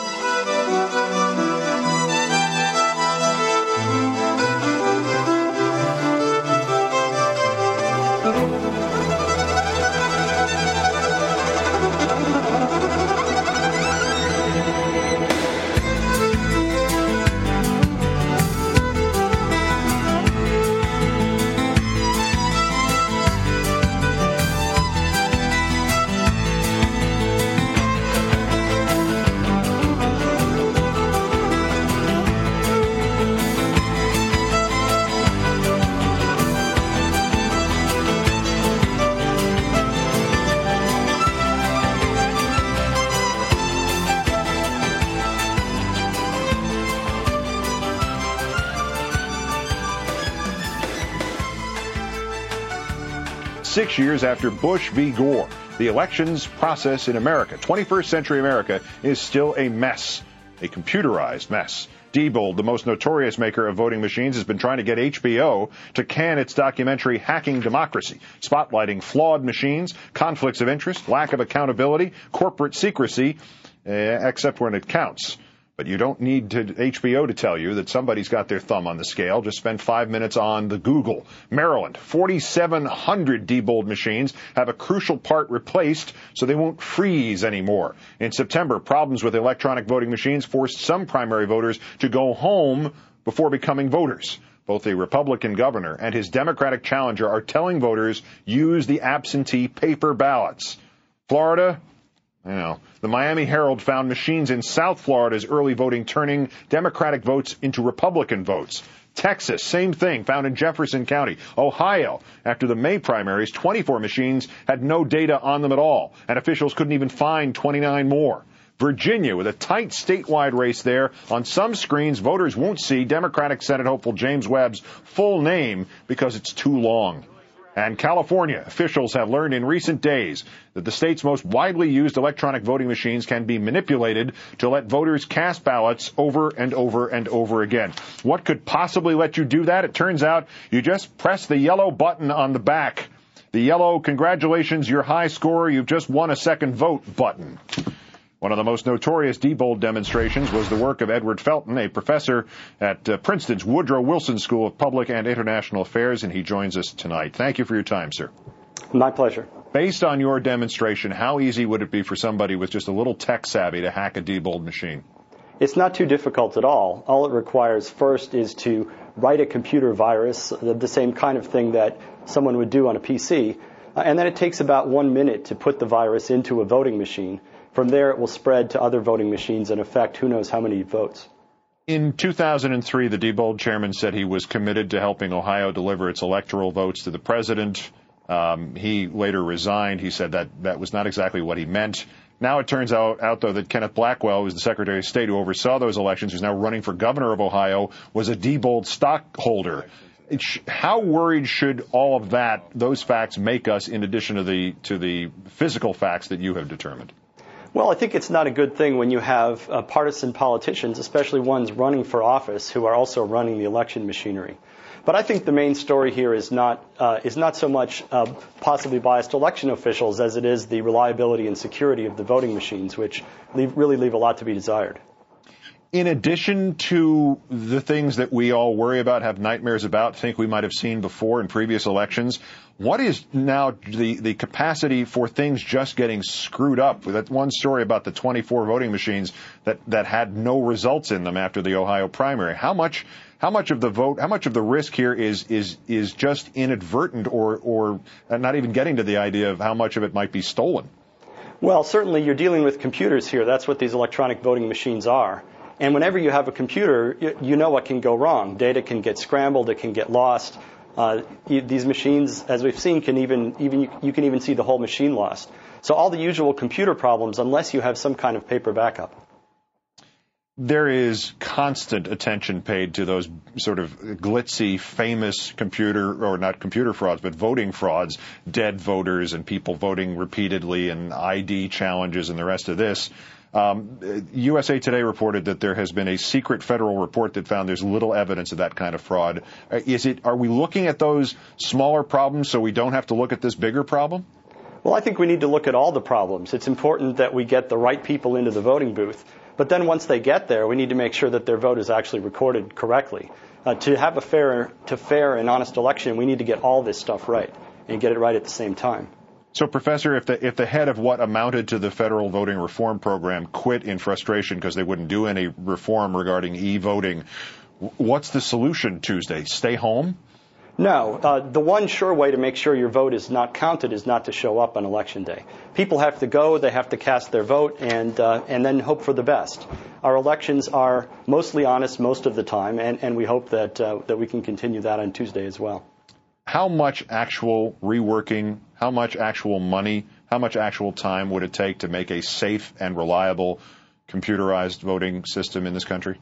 Six years after Bush v. Gore. The elections process in America, 21st century America, is still a mess, a computerized mess. Diebold, the most notorious maker of voting machines, has been trying to get HBO to can its documentary Hacking Democracy, spotlighting flawed machines, conflicts of interest, lack of accountability, corporate secrecy, uh, except when it counts. But you don't need to, HBO to tell you that somebody's got their thumb on the scale. Just spend five minutes on the Google. Maryland, 4,700 Diebold machines have a crucial part replaced so they won't freeze anymore. In September, problems with electronic voting machines forced some primary voters to go home before becoming voters. Both the Republican governor and his Democratic challenger are telling voters use the absentee paper ballots. Florida, you know, the Miami Herald found machines in South Florida's early voting turning Democratic votes into Republican votes. Texas, same thing, found in Jefferson County. Ohio, after the May primaries, 24 machines had no data on them at all, and officials couldn't even find 29 more. Virginia, with a tight statewide race there, on some screens, voters won't see Democratic Senate hopeful James Webb's full name because it's too long. And California officials have learned in recent days that the state's most widely used electronic voting machines can be manipulated to let voters cast ballots over and over and over again. What could possibly let you do that? It turns out you just press the yellow button on the back. The yellow, congratulations, your high score, you've just won a second vote button. One of the most notorious Diebold demonstrations was the work of Edward Felten, a professor at uh, Princeton's Woodrow Wilson School of Public and International Affairs, and he joins us tonight. Thank you for your time, sir. My pleasure. Based on your demonstration, how easy would it be for somebody with just a little tech savvy to hack a Diebold machine? It's not too difficult at all. All it requires first is to write a computer virus, the same kind of thing that someone would do on a PC, uh, and then it takes about one minute to put the virus into a voting machine. From there, it will spread to other voting machines and affect who knows how many votes. In 2003, the Diebold chairman said he was committed to helping Ohio deliver its electoral votes to the president. Um, he later resigned. He said that that was not exactly what he meant. Now it turns out, out though that Kenneth Blackwell, who was the Secretary of State who oversaw those elections, who's now running for governor of Ohio, was a Diebold stockholder. How worried should all of that, those facts, make us, in addition to the to the physical facts that you have determined? Well, I think it's not a good thing when you have uh, partisan politicians, especially ones running for office, who are also running the election machinery. But I think the main story here is not uh, is not so much uh, possibly biased election officials as it is the reliability and security of the voting machines, which leave, really leave a lot to be desired in addition to the things that we all worry about, have nightmares about, think we might have seen before in previous elections, what is now the, the capacity for things just getting screwed up? That one story about the 24 voting machines that, that had no results in them after the Ohio primary. How much how much of the vote, how much of the risk here is is is just inadvertent, or or not even getting to the idea of how much of it might be stolen? Well, certainly you're dealing with computers here. That's what these electronic voting machines are. And whenever you have a computer, you, know what can go wrong. Data can get scrambled, it can get lost. Uh, these machines, as we've seen, can even, even you can even see the whole machine lost. So all the usual computer problems, unless you have some kind of paper backup. there is constant attention paid to those sort of glitzy, famous computer, or not computer frauds, but voting frauds, dead voters and people voting repeatedly and ID challenges and the rest of this. Um, USA Today reported that there has been a secret federal report that found there's little evidence of that kind of fraud. Uh, is it? Are we looking at those smaller problems so we don't have to look at this bigger problem? Well, I think we need to look at all the problems. It's important that we get the right people into the voting booth. But then once they get there, we need to make sure that their vote is actually recorded correctly. Uh, to have a fair, to fair and honest election, we need to get all this stuff right and get it right at the same time. So, Professor, if the if the head of what amounted to the federal voting reform program quit in frustration because they wouldn't do any reform regarding e-voting, what's the solution Tuesday? Stay home? No. Uh, the one sure way to make sure your vote is not counted is not to show up on election day. People have to go, they have to cast their vote, and, uh, and then hope for the best. Our elections are mostly honest most of the time, and, and we hope that, uh, that we can continue that on Tuesday as well. How much actual reworking, how much actual money, how much actual time would it take to make a safe and reliable computerized voting system in this country?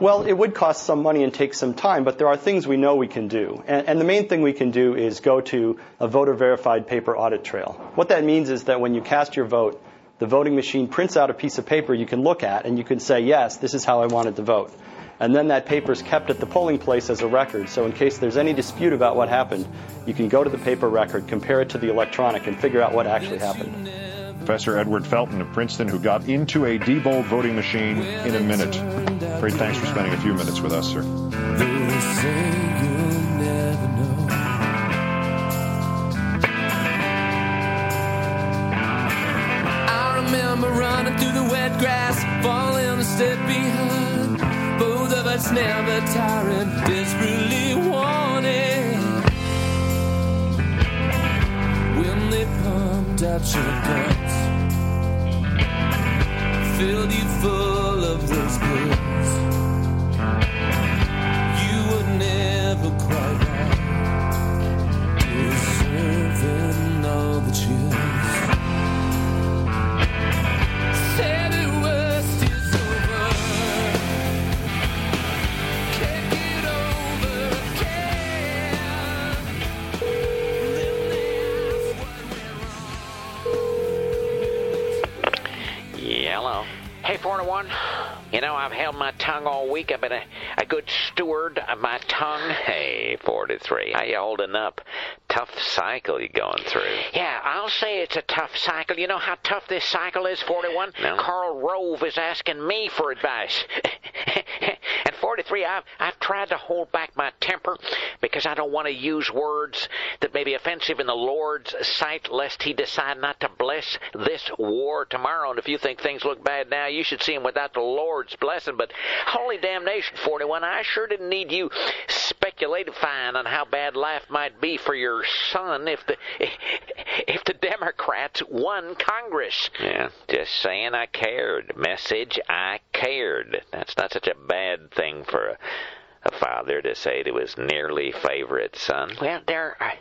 Well, it would cost some money and take some time, but there are things we know we can do. And, and, the main thing we can do is go to a voter verified paper audit trail. What that means is that when you cast your vote, the voting machine prints out a piece of paper you can look at and you can say, yes, this is how I wanted to vote. And then that paper is kept at the polling place as a record. So in case there's any dispute about what happened, you can go to the paper record, compare it to the electronic, and figure out what actually happened. Professor Edward Felten of Princeton, who got into a Diebold voting machine in a minute. Great thanks for spending a few minutes with us, sir. remember running through the wet grass, falling a step behind. Us never tiring, desperately wanting. When they pumped out your guts, filled you full of those goods. You were never know, I've held my tongue all week. I've been a, a good steward of my tongue. Hey, 43. How you holding up? Tough cycle you're going through. Yeah, I'll say it's a tough cycle. You know how tough this cycle is, 41? No. Karl Rove is asking me for advice. and 43, I've, I've tried to hold back my temper because I don't want to use words that may be offensive in the Lord's sight, lest He decide not to bless this war tomorrow. And if you think things look bad now, you should see them without the Lord's blessing. But holy damnation, 41, I sure didn't need you speculatifying on how bad life might be for your son if the if the Democrats won Congress. Yeah, just saying I cared. Message I cared. That's not such a bad thing for a a father to say to his nearly favorite son. Well, there are,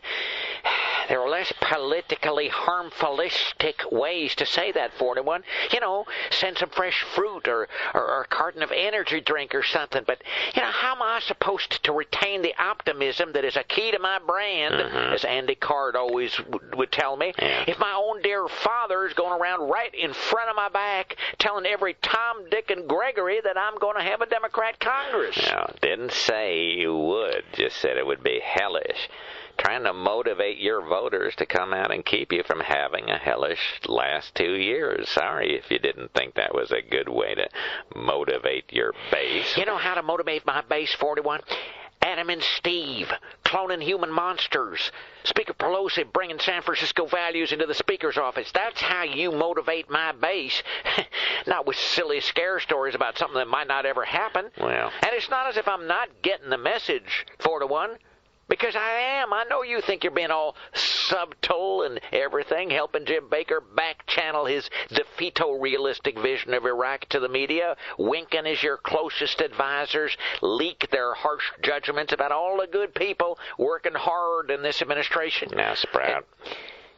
there are less politically harmfulistic ways to say that, 41. You know, send some fresh fruit or, or, or, a carton of energy drink or something. But, you know, how am I supposed to retain the optimism that is a key to my brand, mm-hmm. as Andy Card always w- would tell me, yeah. if my own dear father is going around right in front of my back telling every Tom, Dick, and Gregory that I'm going to have a Democrat Congress? No, didn't say you would, just said it would be hellish. Trying to motivate your voters to come out and keep you from having a hellish last two years. Sorry if you didn't think that was a good way to motivate your base. You know how to motivate my base, 41? Adam and Steve, cloning human monsters. Speaker Pelosi bringing San Francisco values into the Speaker's office. That's how you motivate my base. not with silly scare stories about something that might not ever happen. Well. And it's not as if I'm not getting the message, 4 to 1. Because I am. I know you think you're being all subtle and everything, helping Jim Baker back channel his defeato realistic vision of Iraq to the media, winking as your closest advisors leak their harsh judgments about all the good people working hard in this administration. Now, Sprout.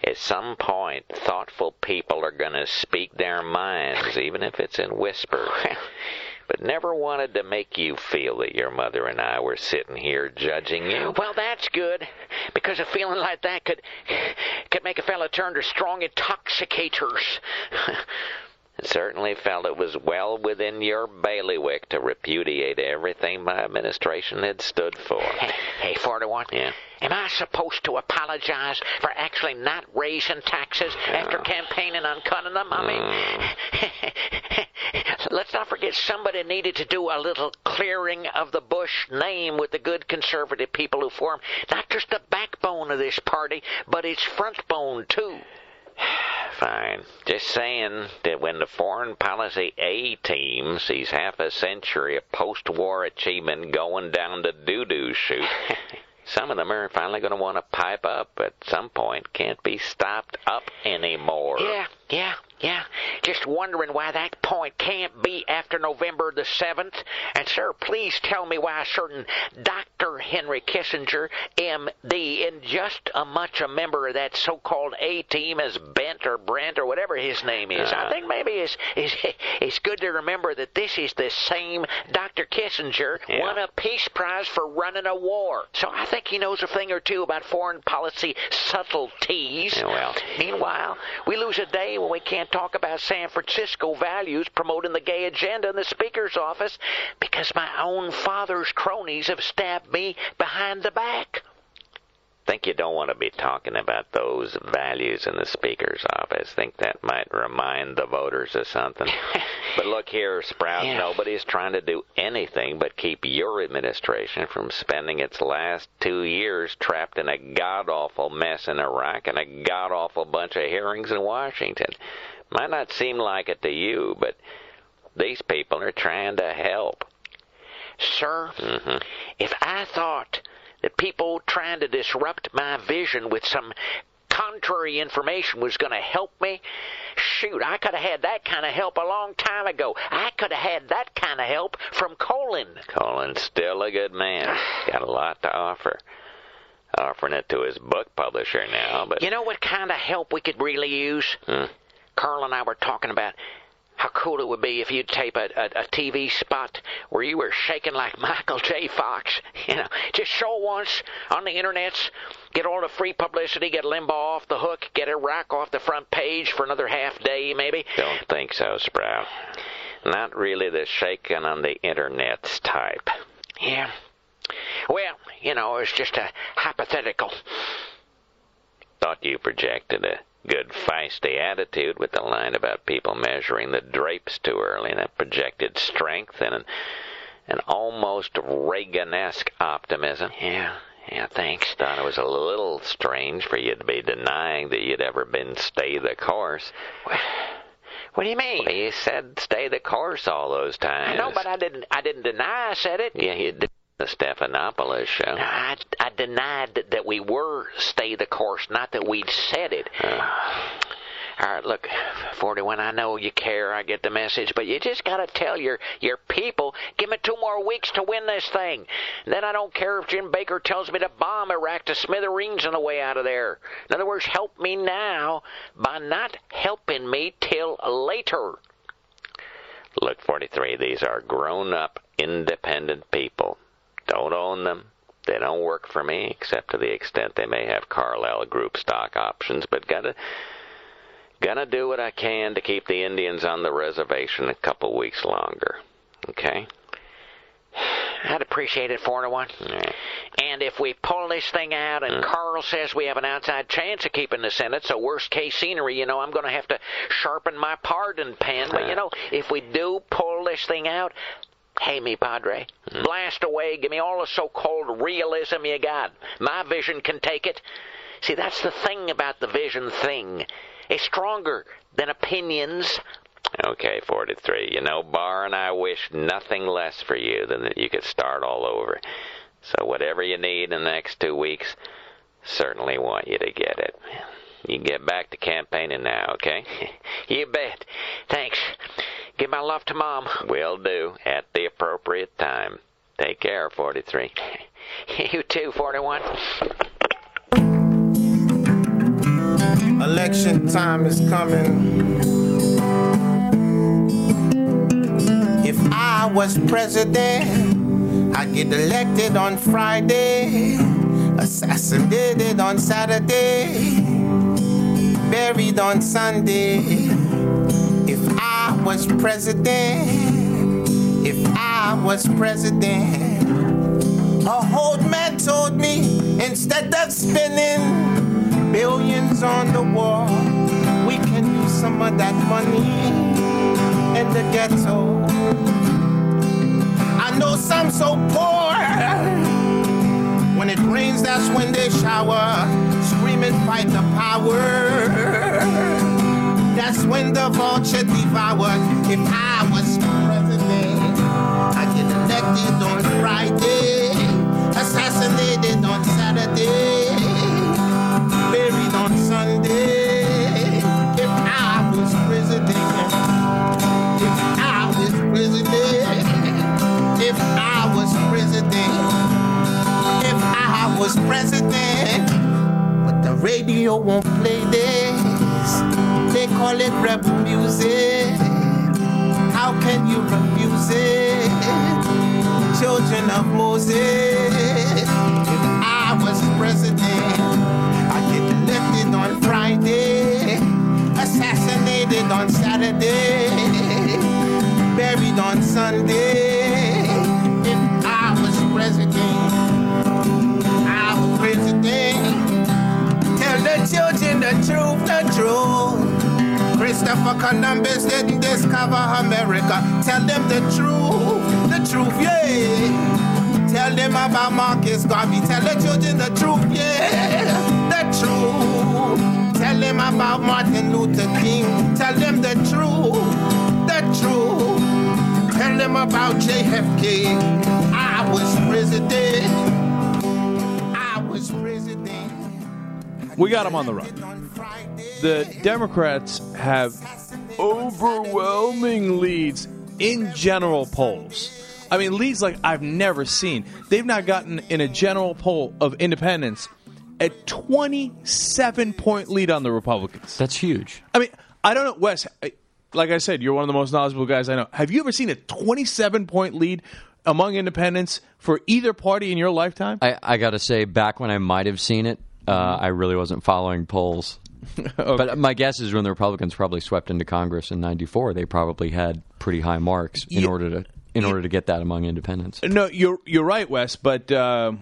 At some point, thoughtful people are going to speak their minds, even if it's in whisper. but never wanted to make you feel that your mother and I were sitting here judging you. Well, that's good, because a feeling like that could could make a fella turn to strong intoxicators. It certainly felt it was well within your bailiwick to repudiate everything my administration had stood for. Hey, hey, 41. Yeah. Am I supposed to apologize for actually not raising taxes after campaigning on cutting them? I mean, let's not forget somebody needed to do a little clearing of the Bush name with the good conservative people who form not just the backbone of this party, but its front bone, too. Fine. Just saying that when the foreign policy A team sees half a century of post war achievement going down the doo doo chute, some of them are finally going to want to pipe up at some point. Can't be stopped up anymore. Yeah, yeah, yeah. Just wondering why that point can't be after November the 7th. And, sir, please tell me why a certain Dr. Henry Kissinger, M.D., in just a much a member of that so-called A-team as Bent or Brent or whatever his name is. I uh-huh. think maybe it's, it's, it's good to remember that this is the same Dr. Kissinger Yeah. won a Peace Prize for running a war. So I think he knows a thing or two about foreign policy subtleties. Yeah, well. Meanwhile, we lose a day when we can't talk about San Francisco values promoting the gay agenda in the Speaker's office because my own father's cronies have stabbed me behind the back. Think you don't want to be talking about those values in the Speaker's office. Think that might remind the voters of something. but look here, Sprout, Yeah. nobody's trying to do anything but keep your administration from spending its last two years trapped in a god awful mess in Iraq and a god awful bunch of hearings in Washington. Might not seem like it to you, but these people are trying to help. Sir, hmm if I thought that people trying to disrupt my vision with some contrary information was going to help me, shoot, I could have had that kind of help a long time ago. I could have had that kind of help from Colin. Colin's still a good man. Got a lot to offer. Offering it to his book publisher now, but You know what kind of help we could really use? Hmm. Karl and I were talking about how cool it would be if you'd tape a, a, a TV spot where you were shaking like Michael J. Fox. You know, just show once on the internets, get all the free publicity, get Limbaugh off the hook, get Iraq off the front page for another half day, maybe. don't think so, Sprout. Not really the shaking on the internet's type. Yeah. Well, you know, it's just a hypothetical. Thought you projected a good feisty attitude with the line about people measuring the drapes too early, and that projected strength and an, an almost Reagan-esque optimism. Yeah, yeah, thanks. Thought it was a little strange for you to be denying that you'd ever been stay the course. What do you mean? Well, you said stay the course all those times. I know, but I didn't. I didn't deny I said it. Yeah, you did the Stephanopoulos show. I, I denied that, that we were stay the course, not that we'd said it. Uh. All right, look, 41, I know you care, I get the message, but you just gotta tell your, your people, give me two more weeks to win this thing. Then I don't care if Jim Baker tells me to bomb Iraq to smithereens on the way out of there. In other words, help me now by not helping me till later. Look, 43, these are grown up, independent people. Don't own them. They don't work for me, except to the extent they may have Carlyle Group stock options, but gotta, gonna do what I can to keep the Indians on the reservation a couple weeks longer. Okay? I'd appreciate it, four to one. And if we pull this thing out and mm. Karl says we have an outside chance of keeping the Senate, so worst case scenery, you know, I'm going to have to sharpen my pardon pen. But, you know, if we do pull this thing out, hey, me padre, hmm? blast away. Give me all the so-called realism you got. My vision can take it. See, that's the thing about the vision thing. It's stronger than opinions. Okay, 43. You know, Bar and I wish nothing less for you than that you could start all over. So whatever you need in the next two weeks, certainly want you to get it. You get back to campaigning now, okay? You bet. Thanks. Give my love to Mom. Will do at the appropriate time. Take care, 43. You too, 41. Election time is coming. If I was president, I'd get elected on Friday, assassinated on Saturday, buried on Sunday. If I was president, if I was president, a old man told me instead of spending billions on the war, we can use some of that money in the ghetto. I know some so poor. When it rains, that's when they shower, screaming, fight the power. When the vulture devoured. If I was president, I'd get elected on Friday, assassinated on Saturday, buried on Sunday. If I was president, if I was president, if I was president, if I was president, but the radio won't play this. They call it rebel music. How can you refuse it? Children of Moses. If I was president, I'd get elected on Friday, assassinated on Saturday, buried on Sunday. Didn't discover America. Tell them the truth, the truth, yeah. Tell them about Marcus Garvey. Tell the children the truth, yeah. The truth. Tell them about Martin Luther King. Tell them the truth, the truth. Tell them about JFK. I was president. I was president. We got him on the run. The Democrats have overwhelming leads in general polls. I mean, leads like I've never seen. They've not gotten in a general poll of independents a 27 point lead on the Republicans. That's huge. I mean, I don't know, Wes. Like I said, you're one of the most knowledgeable guys I know. Have you ever seen a 27 point lead among independents for either party in your lifetime? I, I got to say, back when I might have seen it, uh, I really wasn't following polls. But my guess is when the Republicans probably swept into Congress in '94, they probably had pretty high marks in Yeah. order to in order to get that among independents. No, you're you're right, Wes. But uh,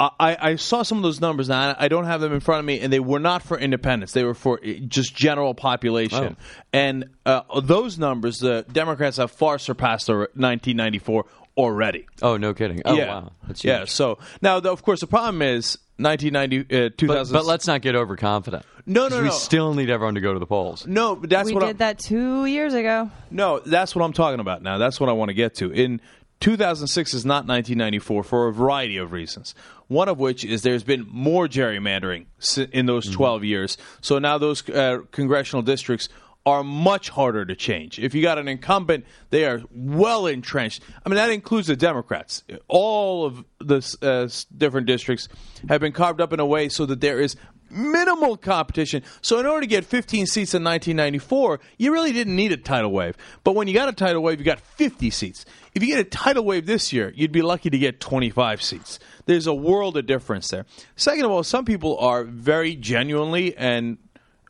I I saw some of those numbers now. I don't have them in front of me, and they were not for independents. They were for uh, just general population. And uh, those numbers, the Democrats have far surpassed the 1994 already. Oh, no kidding. Oh, yeah. wow. That's yeah. So now, the, of course, the problem is 1990, uh, But, 2000. but let's not get overconfident. No, no, no. We still need everyone to go to the polls. No, but that's we what did I'm, that two years ago. No, that's what I'm talking about now. That's what I want to get to. In 2006 is not 1994 for a variety of reasons. One of which is there's been more gerrymandering in those 12 years. So now those uh, congressional districts are much harder to change. If you got an incumbent, they are well entrenched. I mean, that includes the Democrats. All of the uh, different districts have been carved up in a way so that there is minimal competition. So in order to get 15 seats in 1994, you really didn't need a tidal wave. But when you got a tidal wave, you got 50 seats. If you get a tidal wave this year, you'd be lucky to get 25 seats. There's a world of difference there. Second of all, some people are very genuinely and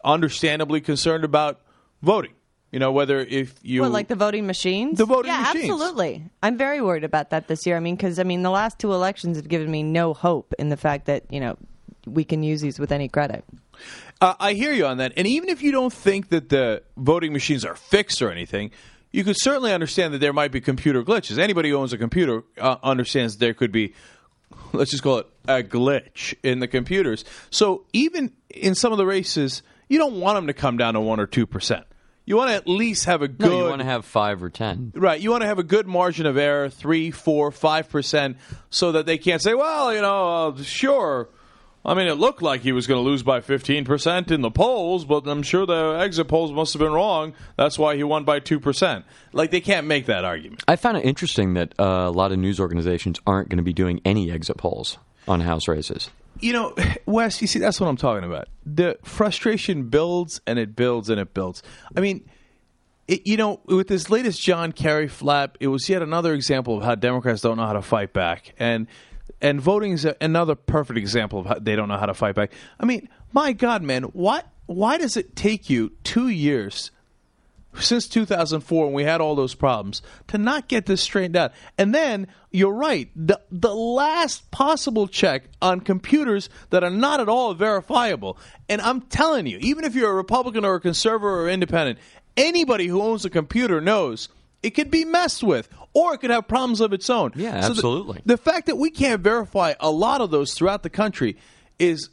understandably concerned about voting. You know, whether if you What, like the voting machines? The voting yeah, machines. absolutely. I'm very worried about that this year. I mean, because I mean, the last two elections have given me no hope in the fact that you know we can use these with any credit. Uh, I hear you on that. And even if you don't think that the voting machines are fixed or anything, you could certainly understand that there might be computer glitches. Anybody who owns a computer uh, understands there could be, let's just call it a glitch in the computers. So even in some of the races, you don't want them to come down to 1 or 2%. You want to at least have a good. No, you want to have five or ten. Right, you want to have a good margin of error, three, four, five percent, so that they can't say, "Well, you know, uh, sure." I mean, it looked like he was going to lose by fifteen percent in the polls, but I'm sure the exit polls must have been wrong. That's why he won by two percent. Like they can't make that argument. I found it interesting that uh, a lot of news organizations aren't going to be doing any exit polls on House races. You know, Wes, you see, that's what I'm talking about. The frustration builds and it builds and it builds. I mean, it, you know, with this latest John Kerry flap, it was yet another example of how Democrats don't know how to fight back, and and voting is another perfect example of how they don't know how to fight back. I mean, my God, man, what? Why does it take you two years since 2004 when we had all those problems to not get this straightened out. And then you're right, the the last possible check on computers that are not at all verifiable. And I'm telling you, even if you're a Republican or a conservative or independent, anybody who owns a computer knows it could be messed with or it could have problems of its own. Yeah, So absolutely. the fact that we can't verify a lot of those throughout the country is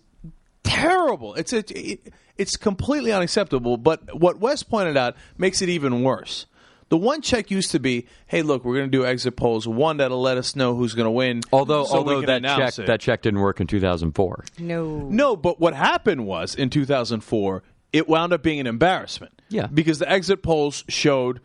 terrible. It's it, it, it's completely unacceptable. But what Wes pointed out makes it even worse. The one check used to be, hey, look, we're going to do exit polls. One that'll let us know who's going to win. Although, so although that check it. that check didn't work in 2004. No. No, but what happened was in 2004, it wound up being an embarrassment. Yeah. Because the exit polls showed,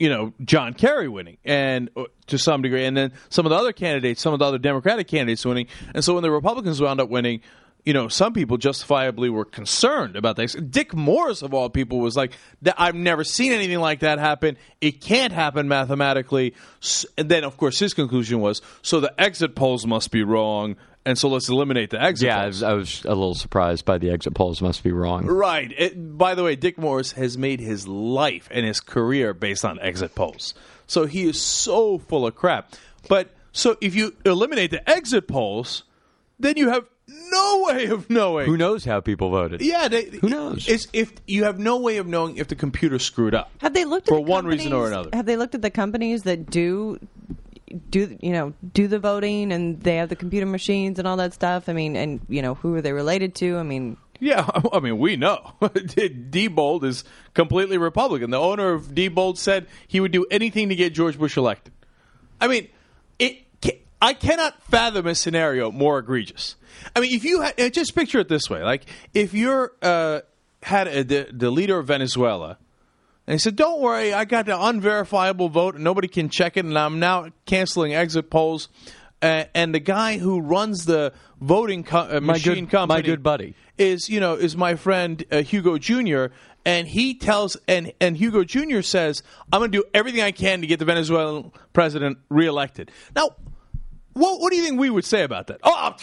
you know, John Kerry winning, and uh, to some degree, and then some of the other candidates, some of the other Democratic candidates winning, and so when the Republicans wound up winning. You know, some people justifiably were concerned about this. Dick Morris, of all people, was like, "I've never seen anything like that happen. It can't happen mathematically." And then, of course, his conclusion was, "So the exit polls must be wrong, and so let's eliminate the exit." Yeah, I polls. was, I was a little surprised by the exit polls. Must be wrong. Right. It, by the way, Dick Morris has made his life and his career based on exit polls. So he is so full of crap. But so if you eliminate the exit polls, then you have no way of knowing. Who knows how people voted? Yeah, they, Who knows? It's if you have no way of knowing if the computer screwed up Have they looked at for the one reason or another. Have they looked at the companies that do do you know do the voting and they have the computer machines and all that stuff? I mean, and you know who are they related to? I mean, Yeah, I mean, we know. Diebold is completely Republican. The owner of Diebold said he would do anything to get George Bush elected. I mean, it. ca- I cannot fathom a scenario more egregious. I mean, if you had, uh, just picture it this way: like if you're uh, had a, the, the leader of Venezuela, and he said, "Don't worry, I got the unverifiable vote, and nobody can check it, and I'm now canceling exit polls." Uh, and the guy who runs the voting co- uh, My machine good- company, my good buddy. is you know is my friend uh, Hugo Jr. and he tells and and Hugo Jr. says I'm going to do everything I can to get the Venezuelan president reelected. Now, what what do you think we would say about that? Oh,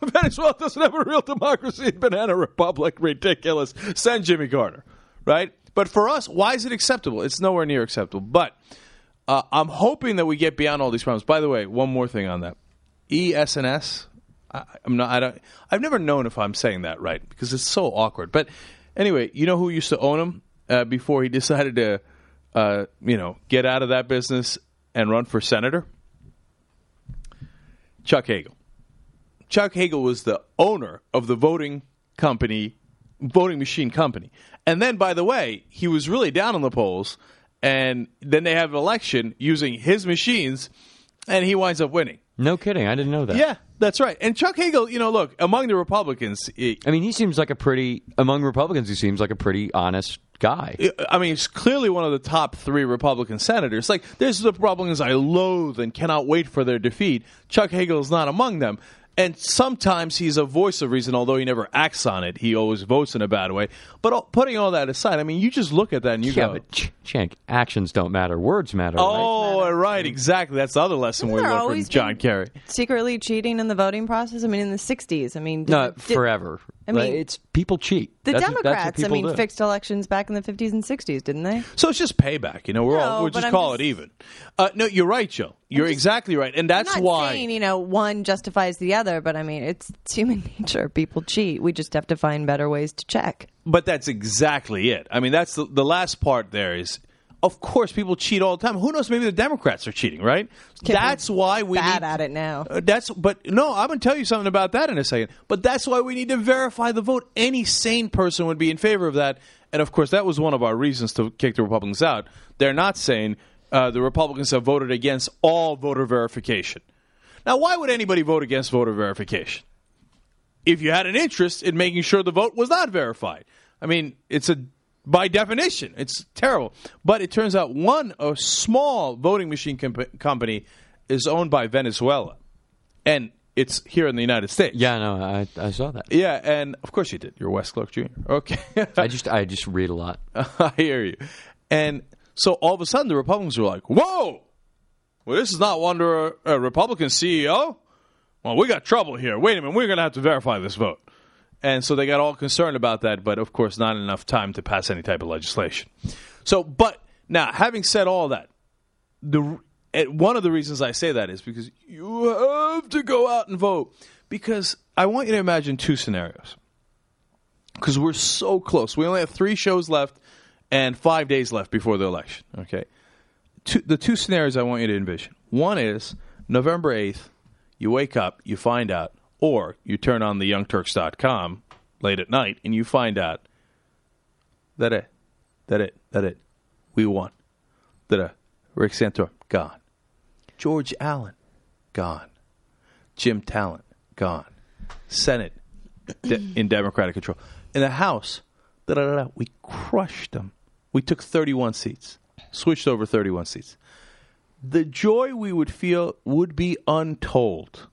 Venezuela doesn't have a real democracy, banana republic, ridiculous. Send Jimmy Carter, right? But for us, why is it acceptable? It's nowhere near acceptable. But uh, I'm hoping that we get beyond all these problems. By the way, one more thing on that. ES&S. I, I'm not. I don't. I've never known if I'm saying that right because it's so awkward. But anyway, you know who used to own him uh, before he decided to, uh, you know, get out of that business and run for senator? Chuck Hagel. Chuck Hagel was the owner of the voting company, voting machine company. And then, by the way, he was really down on the polls. And then they have an election using his machines, and he winds up winning. No kidding. I didn't know that. Yeah, that's right. And Chuck Hagel, you know, look, among the Republicans, he- I mean, he seems like a pretty among Republicans. He seems like a pretty honest guy. I mean, he's clearly one of the top three Republican senators. Like, there's the Republicans I loathe and cannot wait for their defeat. Chuck Hagel is not among them. And sometimes he's a voice of reason, although he never acts on it. He always votes in a bad way. But putting all that aside, I mean, you just look at that and you yeah, go, but Ch- Chank, actions don't matter. Words matter. right? "Oh, right, exactly." That's the other lesson we learned from John Kerry. secretly cheating in the voting process. I mean, in the '60s. I mean, No, did- did- forever. I mean, Like, it's people cheat. The That's what- that's what Democrats, I mean, do. fixed elections back in the 50s and 60s, didn't they? So it's just payback, you know. We're all we'll just I'm call just- it even. Uh, no, you're right, Joe. You're exactly right, and that's I'm not why. saying, you know, one justifies the other, but I mean, it's, it's human nature. People cheat. We just have to find better ways to check. But that's exactly it. I mean, that's the, the last part there is, of course, people cheat all the time. Who knows? Maybe the Democrats are cheating, right? that's why we bad need, at it now. Uh, that's but no, I'm going to tell you something about that in a second. But that's why we need to verify the vote. Any sane person would be in favor of that. And of course, that was one of our reasons to kick the Republicans out. They're not saying uh, the Republicans have voted against all voter verification. Now, why would anybody vote against voter verification? If you had an interest in making sure the vote was not verified, I mean, it's a by definition, it's terrible. But it turns out one a small voting machine comp- company is owned by Venezuela, and it's here in the United States. Yeah, no, I I saw that. Yeah, and of course you did. You're Wes Clark Jr. Okay, I just I just read a lot. I hear you. And So all of a sudden, the Republicans were like, "Whoa, well, this is not under a, a Republican CEO. Well, we got trouble here. Wait a minute, we're going to have to verify this vote." And so they got all concerned about that, but of course, not enough time to pass any type of legislation. So, but now, having said all that, the one of the reasons I say that is because you have to go out and vote. Because I want you to imagine two scenarios. Because we're so close. We only have three shows left and five days left before the election. Okay. Two, the two scenarios I want you to envision. One is November 8th, you wake up, you find out, or you turn on the youngturks.com late at night and you find out that it, that it, that it, we won. That uh, Rick Santorum, gone. George Allen, gone. Jim Talent, gone. Senate de- in Democratic control. In the House, da-da-da-da, we crushed them. We took 31 seats, switched over 31 seats. The joy we would feel would be untold.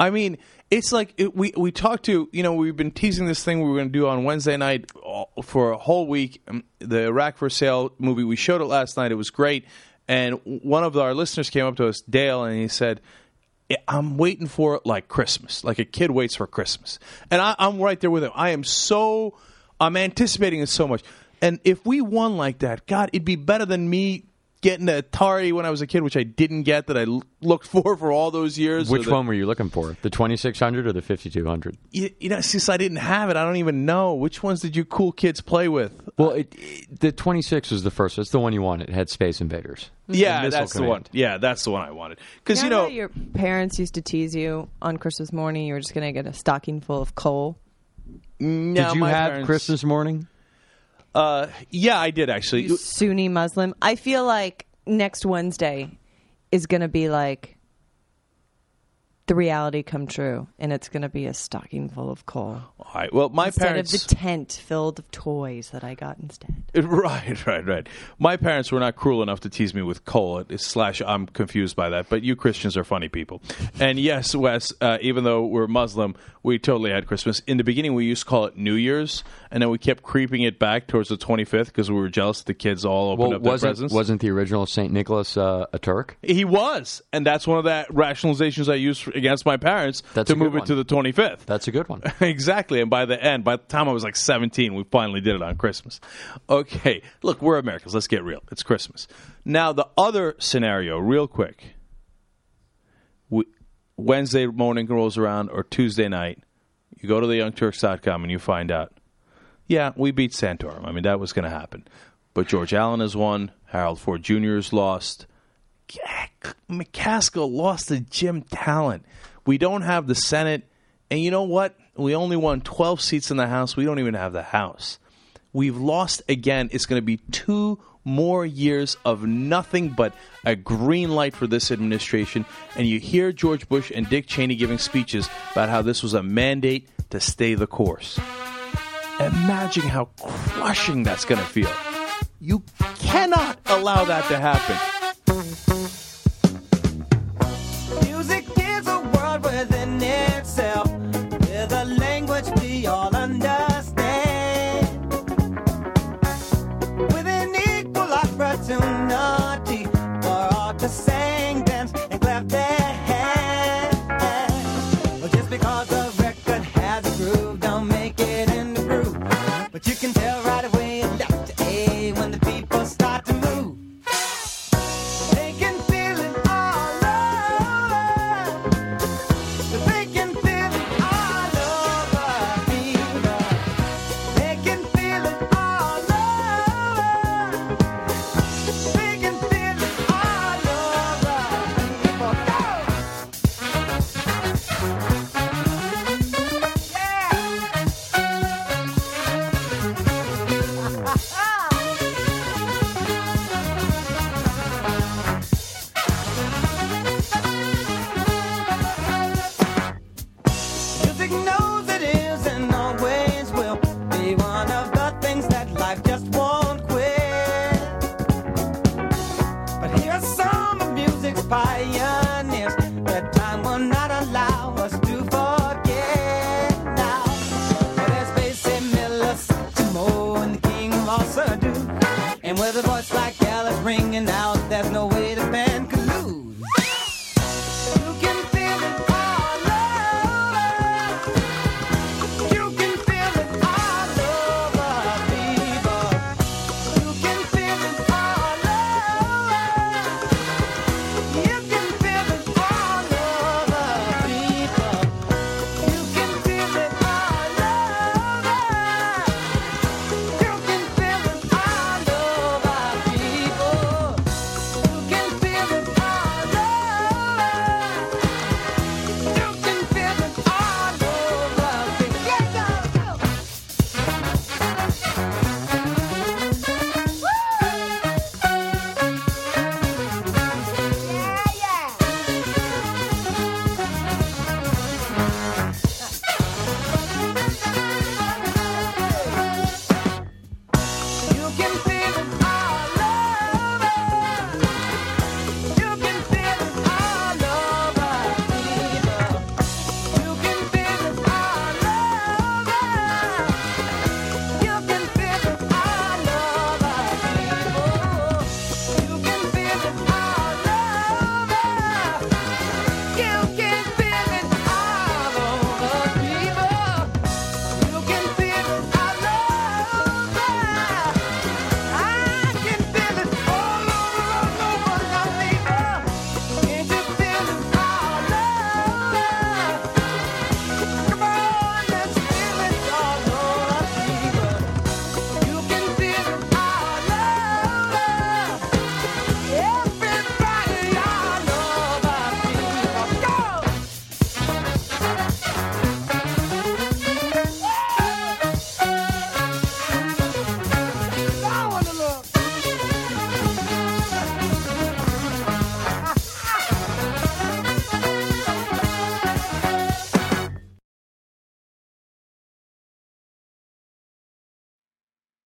I mean, it's like it, we we talked to you know we've been teasing this thing we were going to do on Wednesday night uh, for a whole week. Um, The Iraq for Sale movie we showed it last night. It was great, and one of our listeners came up to us, Dale, and he said, "I'm waiting for it like Christmas, like a kid waits for Christmas." And I, I'm right there with him. I am so I'm anticipating it so much. And if we won like that, God, it'd be better than me getting the Atari when I was a kid, which I didn't get that I l- looked for for all those years. Which the- one were you looking for? The 2600 or the 5200? You, you know, since I didn't have it, I don't even know which ones did you cool kids play with. Well, it, it- the 26 was the first. It's the one you wanted. It had Space Invaders. Yeah, And Missile that's the one. Yeah, that's the one I wanted. Because you you know, your parents used to tease you on Christmas morning. You were just going to get a stocking full of coal. Mm, no, Did you my have parents- Christmas morning? Uh, yeah, I did actually. Sunni Muslim. I feel like next Wednesday is going to be like the reality come true, and it's going to be a stocking full of coal All right. Well, my instead parents. of the tent filled of toys that I got instead. Right, right, right. My parents were not cruel enough to tease me with coal. Slash, I'm confused by that. But you Christians are funny people. And yes, Wes, uh, even though we're Muslim, we totally had Christmas. In the beginning, we used to call it New Year's, and then we kept creeping it back towards the 25th because we were jealous that the kids all opened Well, up their wasn't, presents. wasn't the original St. Nicholas uh, a Turk? He was, and that's one of the rationalizations I used for, against my parents That's to move it one. to the 25th. That's a good one. exactly. And by the end, by the time I was like 17, we finally did it on Christmas. Okay, look, we're Americans. Let's get real. It's Christmas. Now, the other scenario, real quick. We, Wednesday morning rolls around or Tuesday night. You go to the youngturks.com and you find out, yeah, we beat Santorum. I mean, that was going to happen. But George Allen has won. Harold Ford Jr. has lost. McCaskill lost to Jim Talent. We don't have the Senate. And you know what? We only won 12 seats in the House. We don't even have the House. We've lost again. It's going to be two more years of nothing but a green light for this administration. And you hear George Bush and Dick Cheney giving speeches about how this was a mandate to stay the course. Imagine how crushing that's going to feel. You cannot allow that to happen. Music is a world within itself,